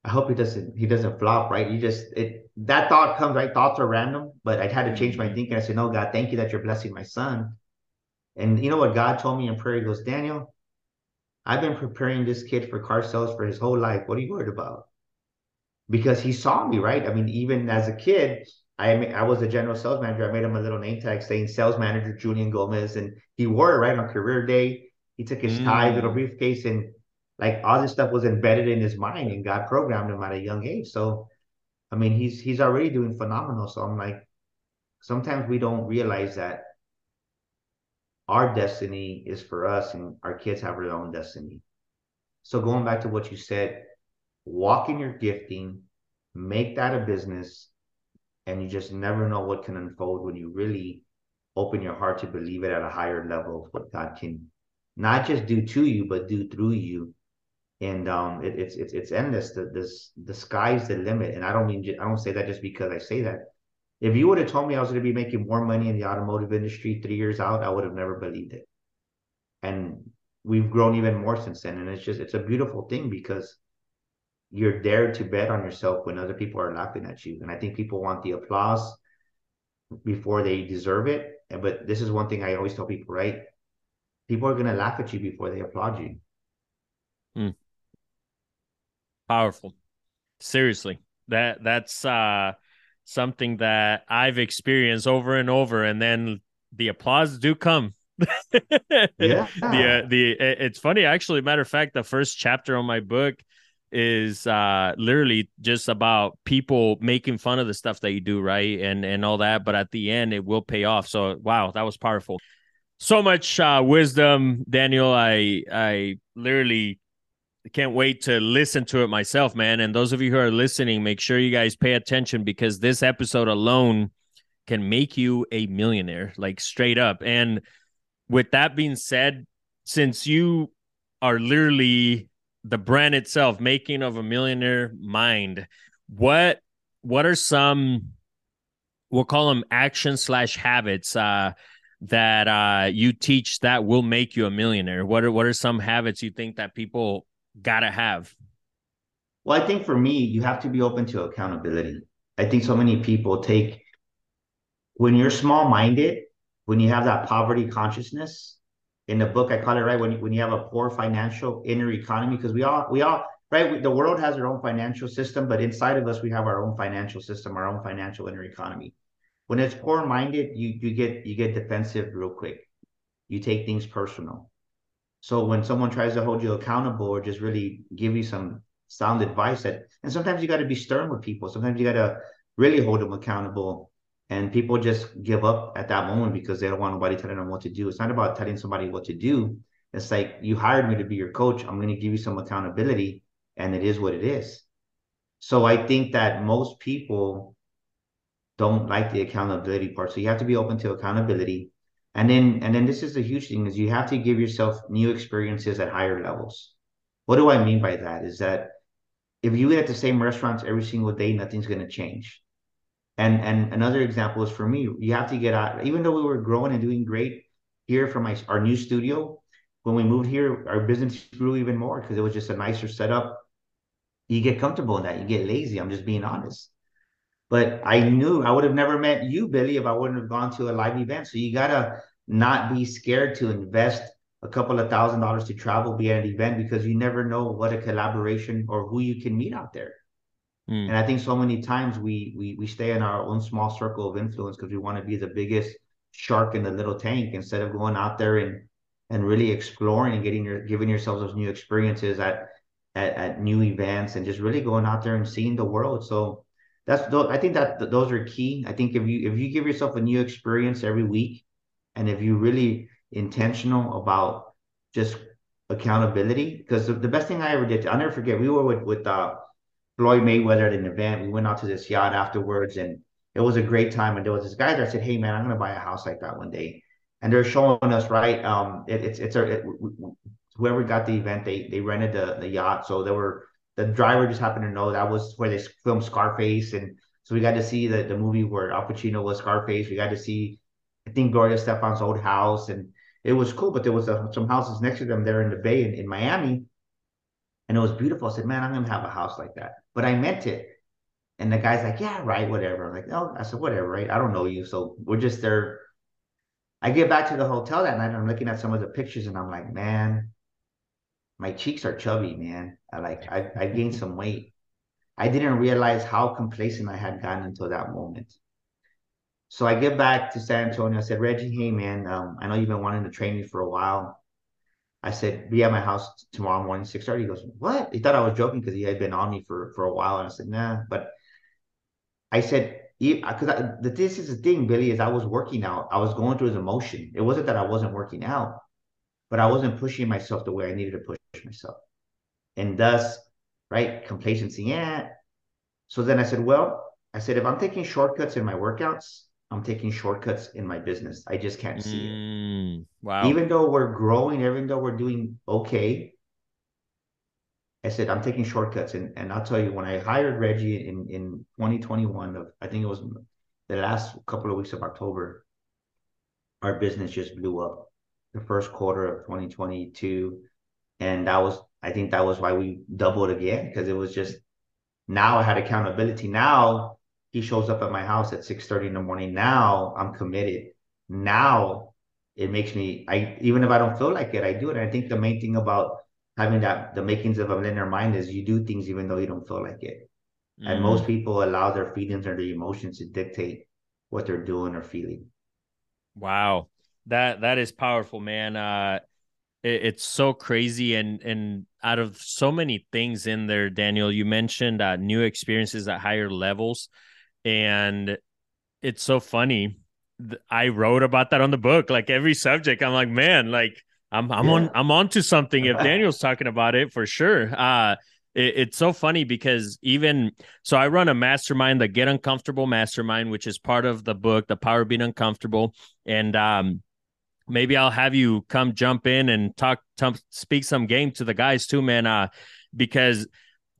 I hope he doesn't he doesn't flop, right? You just it that thought comes, right? Thoughts are random, but I had to mm-hmm. change my thinking. I said, No, God, thank you that you're blessing my son. And you know what God told me in prayer? He goes, Daniel, I've been preparing this kid for car sales for his whole life. What are you worried about? Because he saw me, right? I mean, even as a kid, I I was a general sales manager. I made him a little name tag saying sales manager Julian Gomez, and he wore it right on career day. He took his mm. tie, little briefcase, and like all this stuff was embedded in his mind and God programmed him at a young age. So, I mean, he's he's already doing phenomenal. So I'm like, sometimes we don't realize that our destiny is for us and our kids have their own destiny. So going back to what you said, walk in your gifting, make that a business, and you just never know what can unfold when you really open your heart to believe it at a higher level of what God can not just do to you, but do through you and um, it, it's it's it's endless. The this the sky's the limit, and I don't mean I don't say that just because I say that. If you would have told me I was going to be making more money in the automotive industry three years out, I would have never believed it. And we've grown even more since then, and it's just it's a beautiful thing because you're there to bet on yourself when other people are laughing at you, and I think people want the applause before they deserve it. But this is one thing I always tell people, right? People are going to laugh at you before they applaud you. Hmm. Powerful. Seriously. That that's uh something that I've experienced over and over and then the applause do come. yeah. The uh, the it's funny actually matter of fact the first chapter on my book is uh literally just about people making fun of the stuff that you do right and and all that but at the end it will pay off so wow that was powerful so much uh wisdom daniel i i literally can't wait to listen to it myself, man. And those of you who are listening, make sure you guys pay attention because this episode alone can make you a millionaire, like straight up. And with that being said, since you are literally the brand itself, making of a millionaire mind, what what are some we'll call them action slash habits uh that uh you teach that will make you a millionaire? What are what are some habits you think that people gotta have? Well, I think for me, you have to be open to accountability. I think so many people take when you're small minded, when you have that poverty consciousness. In the book, I call it right when you, when you have a poor financial inner economy, because we all we all right. The world has their own financial system, but inside of us, we have our own financial system, our own financial inner economy. When it's poor minded, you you get you get defensive real quick. You take things personal. So when someone tries to hold you accountable or just really give you some sound advice that and sometimes you got to be stern with people. Sometimes you got to really hold them accountable. And people just give up at that moment because they don't want nobody telling them what to do. It's not about telling somebody what to do. It's like you hired me to be your coach. I'm going to give you some accountability, and it is what it is. So I think that most people don't like the accountability part. So you have to be open to accountability and then and then this is the huge thing is you have to give yourself new experiences at higher levels. What do i mean by that is that if you eat at the same restaurants every single day nothing's going to change. And and another example is for me you have to get out even though we were growing and doing great here from my our new studio when we moved here our business grew even more because it was just a nicer setup. You get comfortable in that you get lazy i'm just being honest but I knew I would have never met you, Billy, if I wouldn't have gone to a live event. So you gotta not be scared to invest a couple of thousand dollars to travel, be at an event because you never know what a collaboration or who you can meet out there. Mm. And I think so many times we we we stay in our own small circle of influence because we want to be the biggest shark in the little tank instead of going out there and and really exploring and getting your giving yourselves those new experiences at, at at new events and just really going out there and seeing the world. So that's those, I think that those are key. I think if you if you give yourself a new experience every week, and if you really intentional about just accountability, because the, the best thing I ever did, I'll never forget. We were with with uh, Floyd Mayweather at an event. We went out to this yacht afterwards, and it was a great time. And there was this guy. I said, "Hey man, I'm gonna buy a house like that one day." And they're showing us right. Um, it, it's it's a it, whoever got the event, they they rented the the yacht, so there were the driver just happened to know that was where they filmed Scarface, and so we got to see the the movie where Al Pacino was Scarface. We got to see, I think Gloria Estefan's old house, and it was cool. But there was a, some houses next to them there in the Bay in, in Miami, And it was beautiful. I said, man, I'm gonna have a house like that. But I meant it. And the guy's like, yeah, right, whatever. I'm like, no, I said, whatever, right? I don't know you. So we're just there. I get back to the hotel that night and I'm looking at some of the pictures and I'm like, man, my cheeks are chubby, man. I like I, I gained some weight. I didn't realize how complacent I had gotten until that moment. So I get back to San Antonio. I said, Reggie, hey man, um, I know you've been wanting to train me for a while. I said, be at my house tomorrow morning, 6.30. He goes, what? He thought I was joking because he had been on me for, for a while. And I said, nah. But I said, because this is the thing, Billy, is I was working out. I was going through his emotion. It wasn't that I wasn't working out, but I wasn't pushing myself the way I needed to push myself. And thus, right, complacency, yeah. So then I said, well, I said, if I'm taking shortcuts in my workouts, I'm taking shortcuts in my business. I just can't see mm, it. Wow. Even though we're growing, even though we're doing okay, I said I'm taking shortcuts. And and I'll tell you, when I hired Reggie in in 2021, of I think it was the last couple of weeks of October, our business just blew up. The first quarter of 2022, and that was I think that was why we doubled again because it was just now I had accountability. Now he shows up at my house at 6 30 in the morning. Now I'm committed. Now it makes me I even if I don't feel like it, I do it. I think the main thing about having that the makings of a millionaire mind is you do things even though you don't feel like it. Mm. And most people allow their feelings or their emotions to dictate what they're doing or feeling. Wow. That that is powerful, man. Uh it, it's so crazy and and out of so many things in there, Daniel, you mentioned uh, new experiences at higher levels and it's so funny. I wrote about that on the book. Like every subject, I'm like, man, like I'm I'm yeah. on I'm on to something. If Daniel's talking about it for sure. Uh it, it's so funny because even so, I run a mastermind, the Get Uncomfortable Mastermind, which is part of the book, The Power of Being Uncomfortable, and um maybe I'll have you come jump in and talk, t- speak some game to the guys too, man. Uh, because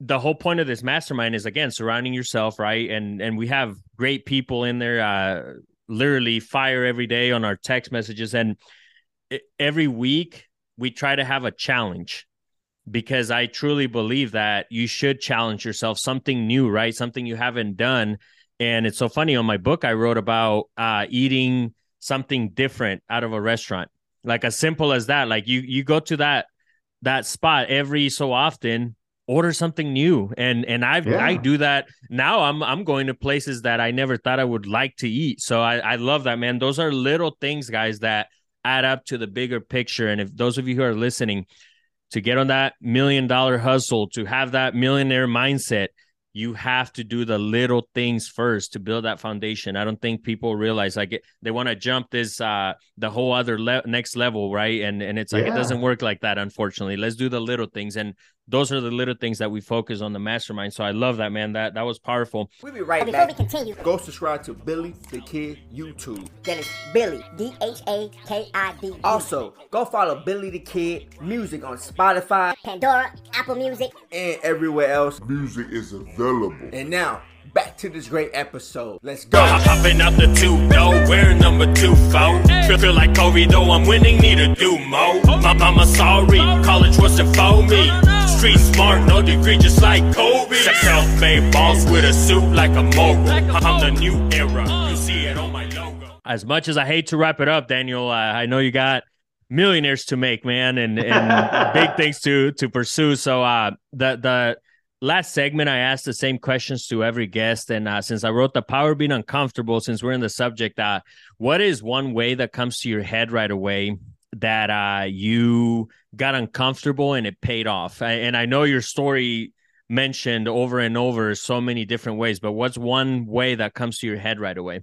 the whole point of this mastermind is again surrounding yourself right? And and we have great people in there uh literally fire every day on our text messages. And every week we try to have a challenge because i truly believe that you should challenge yourself something new right? Something you haven't done. And it's so funny on my book i wrote about uh eating something different out of a restaurant. Like as simple as that like you you go to that that spot every so often order something new. And and i yeah. i do that now. I'm i'm going to places that i never thought i would like to eat. So i i love that man. Those are little things guys that add up to the bigger picture. And if those of you who are listening to get on that million dollar hustle to have that millionaire mindset you have to do the little things first to build that foundation. I don't think people realize like it, they want to jump this uh the whole other le- next level, right? And and it's like yeah. it doesn't work like that unfortunately. Let's do the little things and those are the little things that we focus on the mastermind. So I love that man. That that was powerful. We'll be right Before back. we continue, go subscribe to Billy the Kid YouTube. That is Billy D H A K I D. Also, go follow Billy the Kid Music on Spotify, Pandora, Apple Music, and everywhere else music is available. And now back to this great episode. Let's go. Hopping out the two, no, we're number two, four. Feel, feel like Kobe, though I'm winning, need to do more. My mama sorry, college wasn't for me. Street smart, no degree, just like Kobe. Self-made boss with a suit like a mogul. I'm the new era. You see it on my logo. As much as I hate to wrap it up, Daniel, uh, I know you got millionaires to make, man, and and big things to to pursue. So uh, the the last segment, I asked the same questions to every guest, and uh, since I wrote the power being uncomfortable, since we're in the subject, uh, what is one way that comes to your head right away that uh, you got uncomfortable and it paid off. And I know your story mentioned over and over so many different ways, but what's one way that comes to your head right away?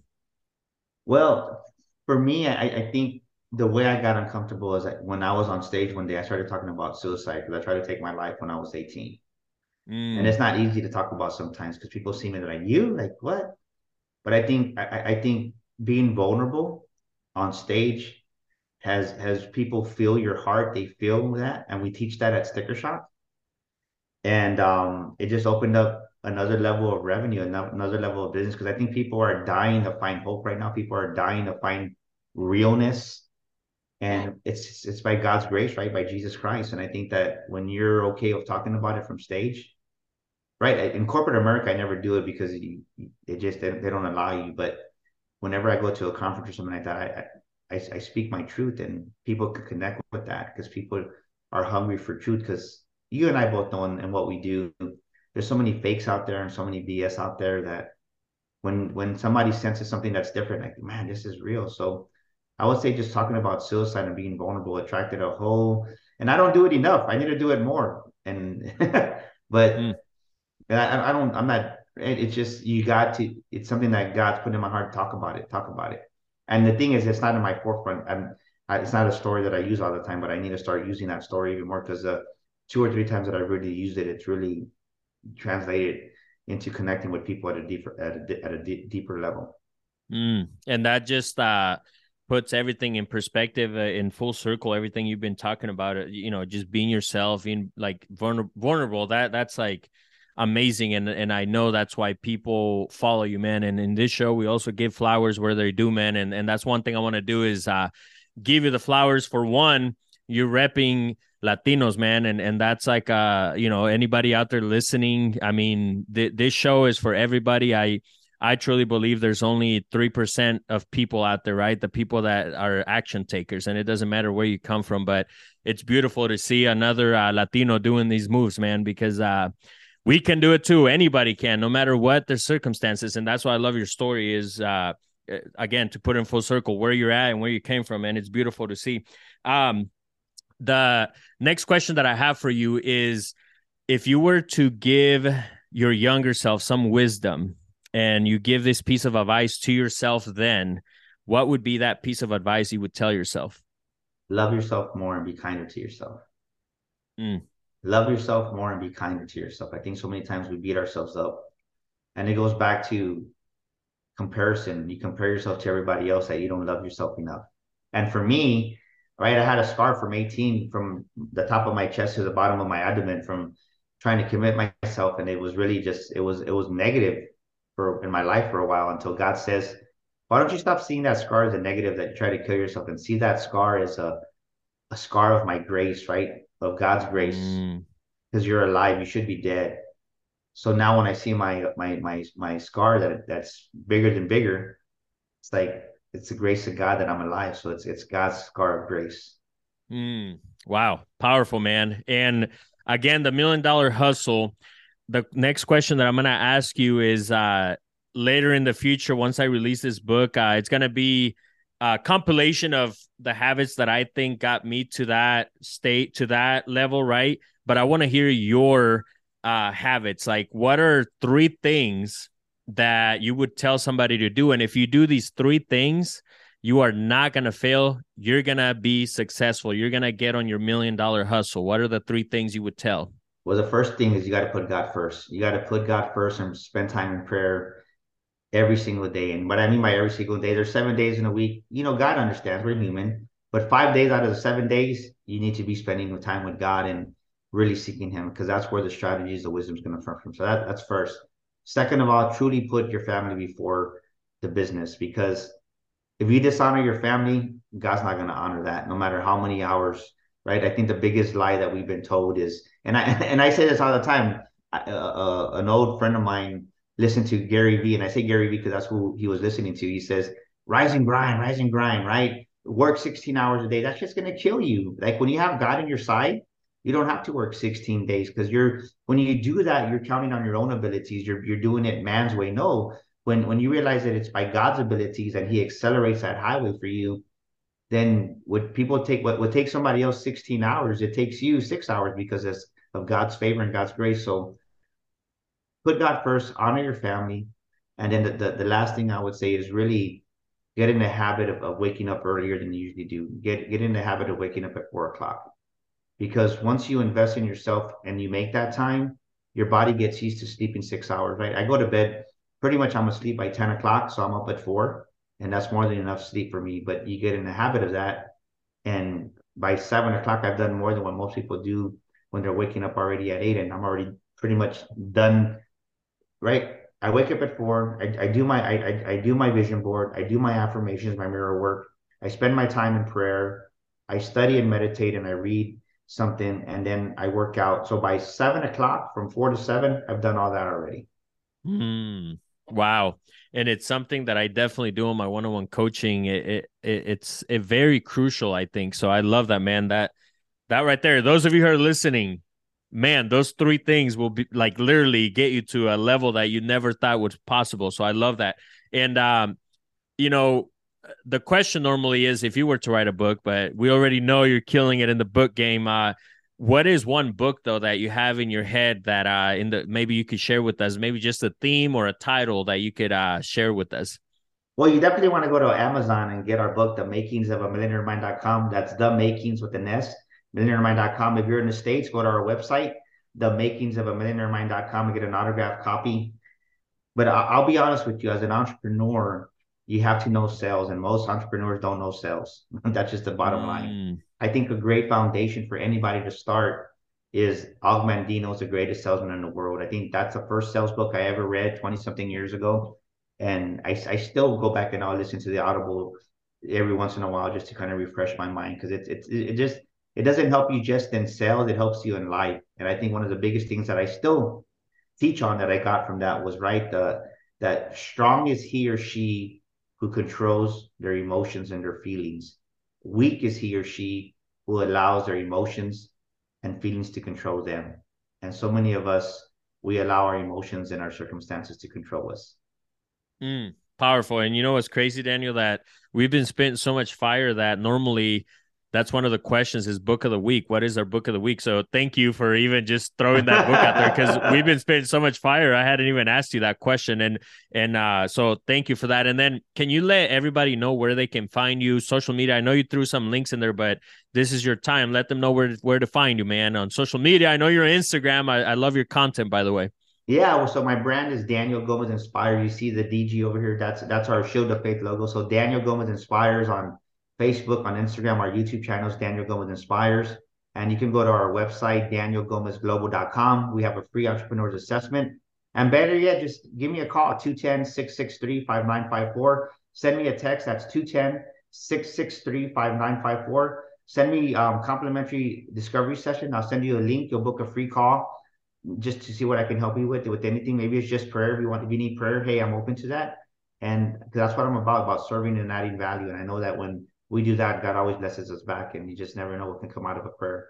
Well, for me, I, I think the way I got uncomfortable is that when I was on stage one day, I started talking about suicide because I tried to take my life when I was 18. Mm. And it's not easy to talk about sometimes because people see me like you, like what? But I think I, I think being vulnerable on stage has has people feel your heart they feel that and we teach that at sticker shock and um, it just opened up another level of revenue another level of business because i think people are dying to find hope right now people are dying to find realness and it's it's by God's grace, right? By Jesus Christ. And I think that when you're okay with talking about it from stage, right? In corporate America, I never do it because you, it just they, they, don't allow you. But whenever I go to a conference or something like that, I I, I speak my truth, and people could connect with that because people are hungry for truth. Because you and I both know and, what we do, there's so many fakes out there and so many BS out there that when when somebody senses something that's different, like man, this is real. So I would say just talking about suicide and being vulnerable attracted a whole, and I don't do it enough. I need to do it more. And but mm. I, I don't. I'm not. It's just you got to. It's something that God's put in my heart. to Talk about it. Talk about it. And the thing is, it's not in my forefront. I'm. I, it's not a story that I use all the time, but I need to start using that story even more because uh, two or three times that I really used it, it's really translated into connecting with people at a deeper at a, at a d- deeper level. Mm. And that just uh puts everything in perspective uh, in full circle everything you've been talking about uh, you know just being yourself being like vulner- vulnerable that that's like amazing and and I know that's why people follow you man and in this show we also give flowers where they do man and and that's one thing I want to do is uh give you the flowers for one you're repping Latinos man and and that's like uh you know anybody out there listening I mean th- this show is for everybody I I truly believe there's only 3% of people out there, right? The people that are action takers. And it doesn't matter where you come from, but it's beautiful to see another uh, Latino doing these moves, man, because uh, we can do it too. Anybody can, no matter what the circumstances. And that's why I love your story is, uh, again, to put in full circle where you're at and where you came from. And it's beautiful to see. Um, the next question that I have for you is if you were to give your younger self some wisdom and you give this piece of advice to yourself then, what would be that piece of advice you would tell yourself? Love yourself more and be kinder to yourself. Mm. Love yourself more and be kinder to yourself. I think so many times we beat ourselves up. And it goes back to comparison. You compare yourself to everybody else that you don't love yourself enough. And for me, right, I had a scar from 18 from the top of my chest to the bottom of my abdomen from trying to commit myself. And it was really just, it was, it was negative for in my life for a while until God says, why don't you stop seeing that scar as a negative that you try to kill yourself and see that scar as a a scar of my grace, right? Of God's grace. Because mm. you're alive, you should be dead. So now when I see my my my my scar that that's bigger than bigger, it's like it's the grace of God that I'm alive. So it's it's God's scar of grace. Mm. Wow, powerful man. And again, the million dollar hustle the next question that I'm going to ask you is uh, later in the future, once I release this book, uh, it's going to be a compilation of the habits that I think got me to that state, to that level, right? But I want to hear your uh, habits. Like, what are three things that you would tell somebody to do? And if you do these three things, you are not going to fail. You're going to be successful. You're going to get on your million dollar hustle. What are the three things you would tell? well, the first thing is you got to put God first. You got to put God first and spend time in prayer every single day. And what I mean by every single day, there's seven days in a week. You know, God understands we're human, but five days out of the seven days, you need to be spending time with God and really seeking Him because that's where the strategies, the wisdom is going to come from. So that, that's first. Second of all, truly put your family before the business because if you dishonor your family, God's not going to honor that, no matter how many hours right? I think the biggest lie that we've been told is, and I and I say this all the time. Uh, uh, an old friend of mine listened to Gary Vee, and I say Gary Vee because that's who he was listening to. He says, "Rise and grind, rise and grind, right? Work 16 hours a day. That's just going to kill you. Like when you have God on your side, you don't have to work 16 days because you're when you do that, you're counting on your own abilities. You're you're doing it man's way. No, when when you realize that it's by God's abilities and He accelerates that highway for you, then would people take what would take somebody else 16 hours, it takes you six hours because it's of God's favor and God's grace. So put God first, honor your family. And then the, the, the last thing I would say is really get in the habit of, of waking up earlier than you usually do. Get get in the habit of waking up at four o'clock. Because once you invest in yourself and you make that time, your body gets used to sleeping six hours, right? I go to bed pretty much I'm asleep by 10 o'clock, so I'm up at four and that's more than enough sleep for me. But you get in the habit of that, and by seven o'clock, I've done more than what most people do when they're waking up already at eight, and I'm already pretty much done. Right? I wake up at four. I, I do my I, I, I do my vision board. I do my affirmations, my mirror work. I spend my time in prayer. I study and meditate and I read something and then I work out. So by seven o'clock from four to seven, I've done all that already. Mm, wow. And it's something that I definitely do in my one-on-one coaching. It, it, it it's it very crucial, I think. So I love that, man. That that right there. Those of you who are listening, man, those three things will be like literally get you to a level that you never thought was possible. So I love that. And um, you know, the question normally is if you were to write a book, but we already know you're killing it in the book game. Uh, what is one book though that you have in your head that uh in the maybe you could share with us? Maybe just a theme or a title that you could uh share with us. Well, you definitely want to go to Amazon and get our book, The Makings of a Millionaire Mind.com. That's the makings with the nest, millionairemind.com. If you're in the States, go to our website, the makings of a millionaire mind.com and get an autographed copy. But I'll be honest with you, as an entrepreneur, you have to know sales, and most entrepreneurs don't know sales. That's just the bottom mm. line. I think a great foundation for anybody to start is Og Mandino's the greatest salesman in the world. I think that's the first sales book I ever read 20 something years ago. And I, I still go back and I'll listen to the Audible every once in a while just to kind of refresh my mind because it's it's it just it doesn't help you just in sales, it helps you in life. And I think one of the biggest things that I still teach on that I got from that was right the that strong is he or she who controls their emotions and their feelings. Weak is he or she who allows their emotions and feelings to control them. And so many of us, we allow our emotions and our circumstances to control us. Mm, powerful. And you know what's crazy, Daniel, that we've been spitting so much fire that normally that's one of the questions is book of the week. What is our book of the week? So thank you for even just throwing that book out there because we've been spending so much fire i hadn't even asked you that question. And and uh so thank you for that. And then can you let everybody know where they can find you? Social media i know you threw some links in there but this is your time. Let them know where where to find you man. On social media i know you're on instagram. I, I love your content by the way. Yeah, well, so my brand is Daniel Gomez Inspire. You see the DG over here. That's that's our Shield of Faith logo. So Daniel Gomez Inspires on Facebook, on Instagram, our YouTube channels, Daniel Gomez Inspires. And you can go to our website, danielgomezglobal.com. We have a free entrepreneurs assessment. And better yet, just give me a call, 210 663 5954. Send me a text, that's 210 663 5954. Send me um, complimentary discovery session. I'll send you a link. You'll book a free call just to see what I can help you with, with anything. Maybe it's just prayer. If you want, if you need prayer, hey, I'm open to that. And that's what I'm about, about serving and adding value. And I know that when we do that, God always blesses us back, and you just never know what can come out of a prayer.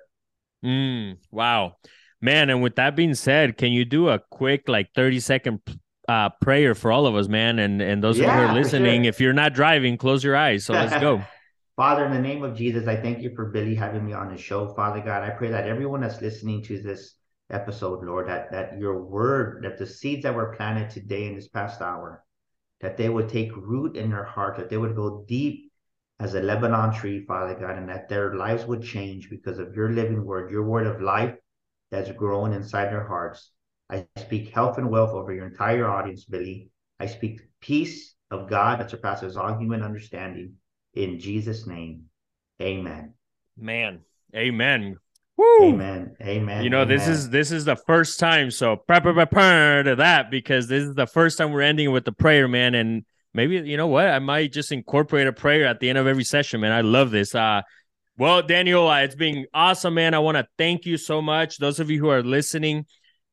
Mm, wow, man! And with that being said, can you do a quick like thirty second uh, prayer for all of us, man? And and those yeah, who are listening, sure. if you're not driving, close your eyes. So let's go. Father, in the name of Jesus, I thank you for Billy having me on the show. Father God, I pray that everyone that's listening to this episode, Lord, that that your word, that the seeds that were planted today in this past hour, that they would take root in their heart, that they would go deep as a Lebanon tree, Father God, and that their lives would change because of your living word, your word of life that's growing inside their hearts. I speak health and wealth over your entire audience, Billy. I speak peace of God that surpasses all human understanding. In Jesus' name, amen. Man, amen. Woo! Amen. Amen. You know, amen. this is this is the first time. So prepare prepare to that because this is the first time we're ending with the prayer, man. And maybe you know what? I might just incorporate a prayer at the end of every session man. I love this. Uh well daniel uh, it's been awesome man. I want to thank you so much. Those of you who are listening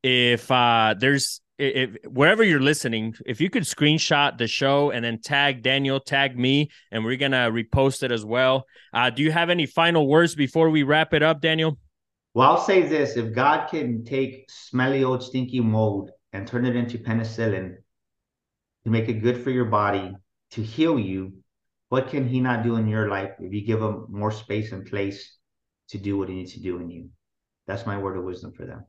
if uh there's if wherever you're listening if you could screenshot the show and then tag daniel tag me and we're gonna repost it as well. Uh do you have any final words before we wrap it up daniel? Well i'll say this. If god can take smelly old stinky mold and turn it into penicillin to make it good for your body, to heal you, what can he not do in your life if you give him more space and place to do what he needs to do in you? That's my word of wisdom for them.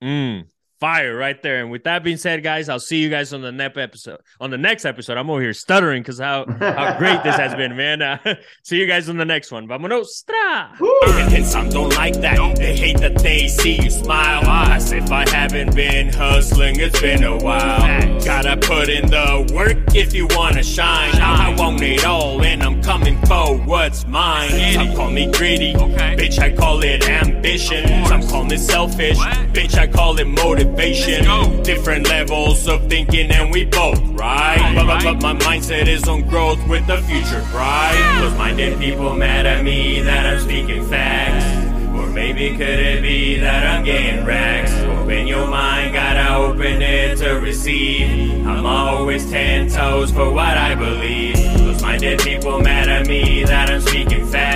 Mm, fire right there. And with that being said, guys, I'll see you guys on the next episode. On the next episode, I'm over here stuttering because how how great this has been, man. Uh, see you guys on the next one. Vamonos. And some don't like that. They hate that they see you smile. As if I haven't been hustling, it's been a while. Gotta put in the work if you wanna shine. I want it all, and I'm coming forward what's mine. Some call me greedy, bitch, I call it ambition. Some call me selfish, bitch, I call it motivation. Different levels of thinking, and we both, right? But, but, but my mindset is on growth with the future, right? Close minded people mad at me that I'm speaking facts. Or maybe could it be that I'm getting racks? Open your mind, gotta open it to receive. I'm always ten toes for what I believe. Close minded people mad at me that I'm speaking fast.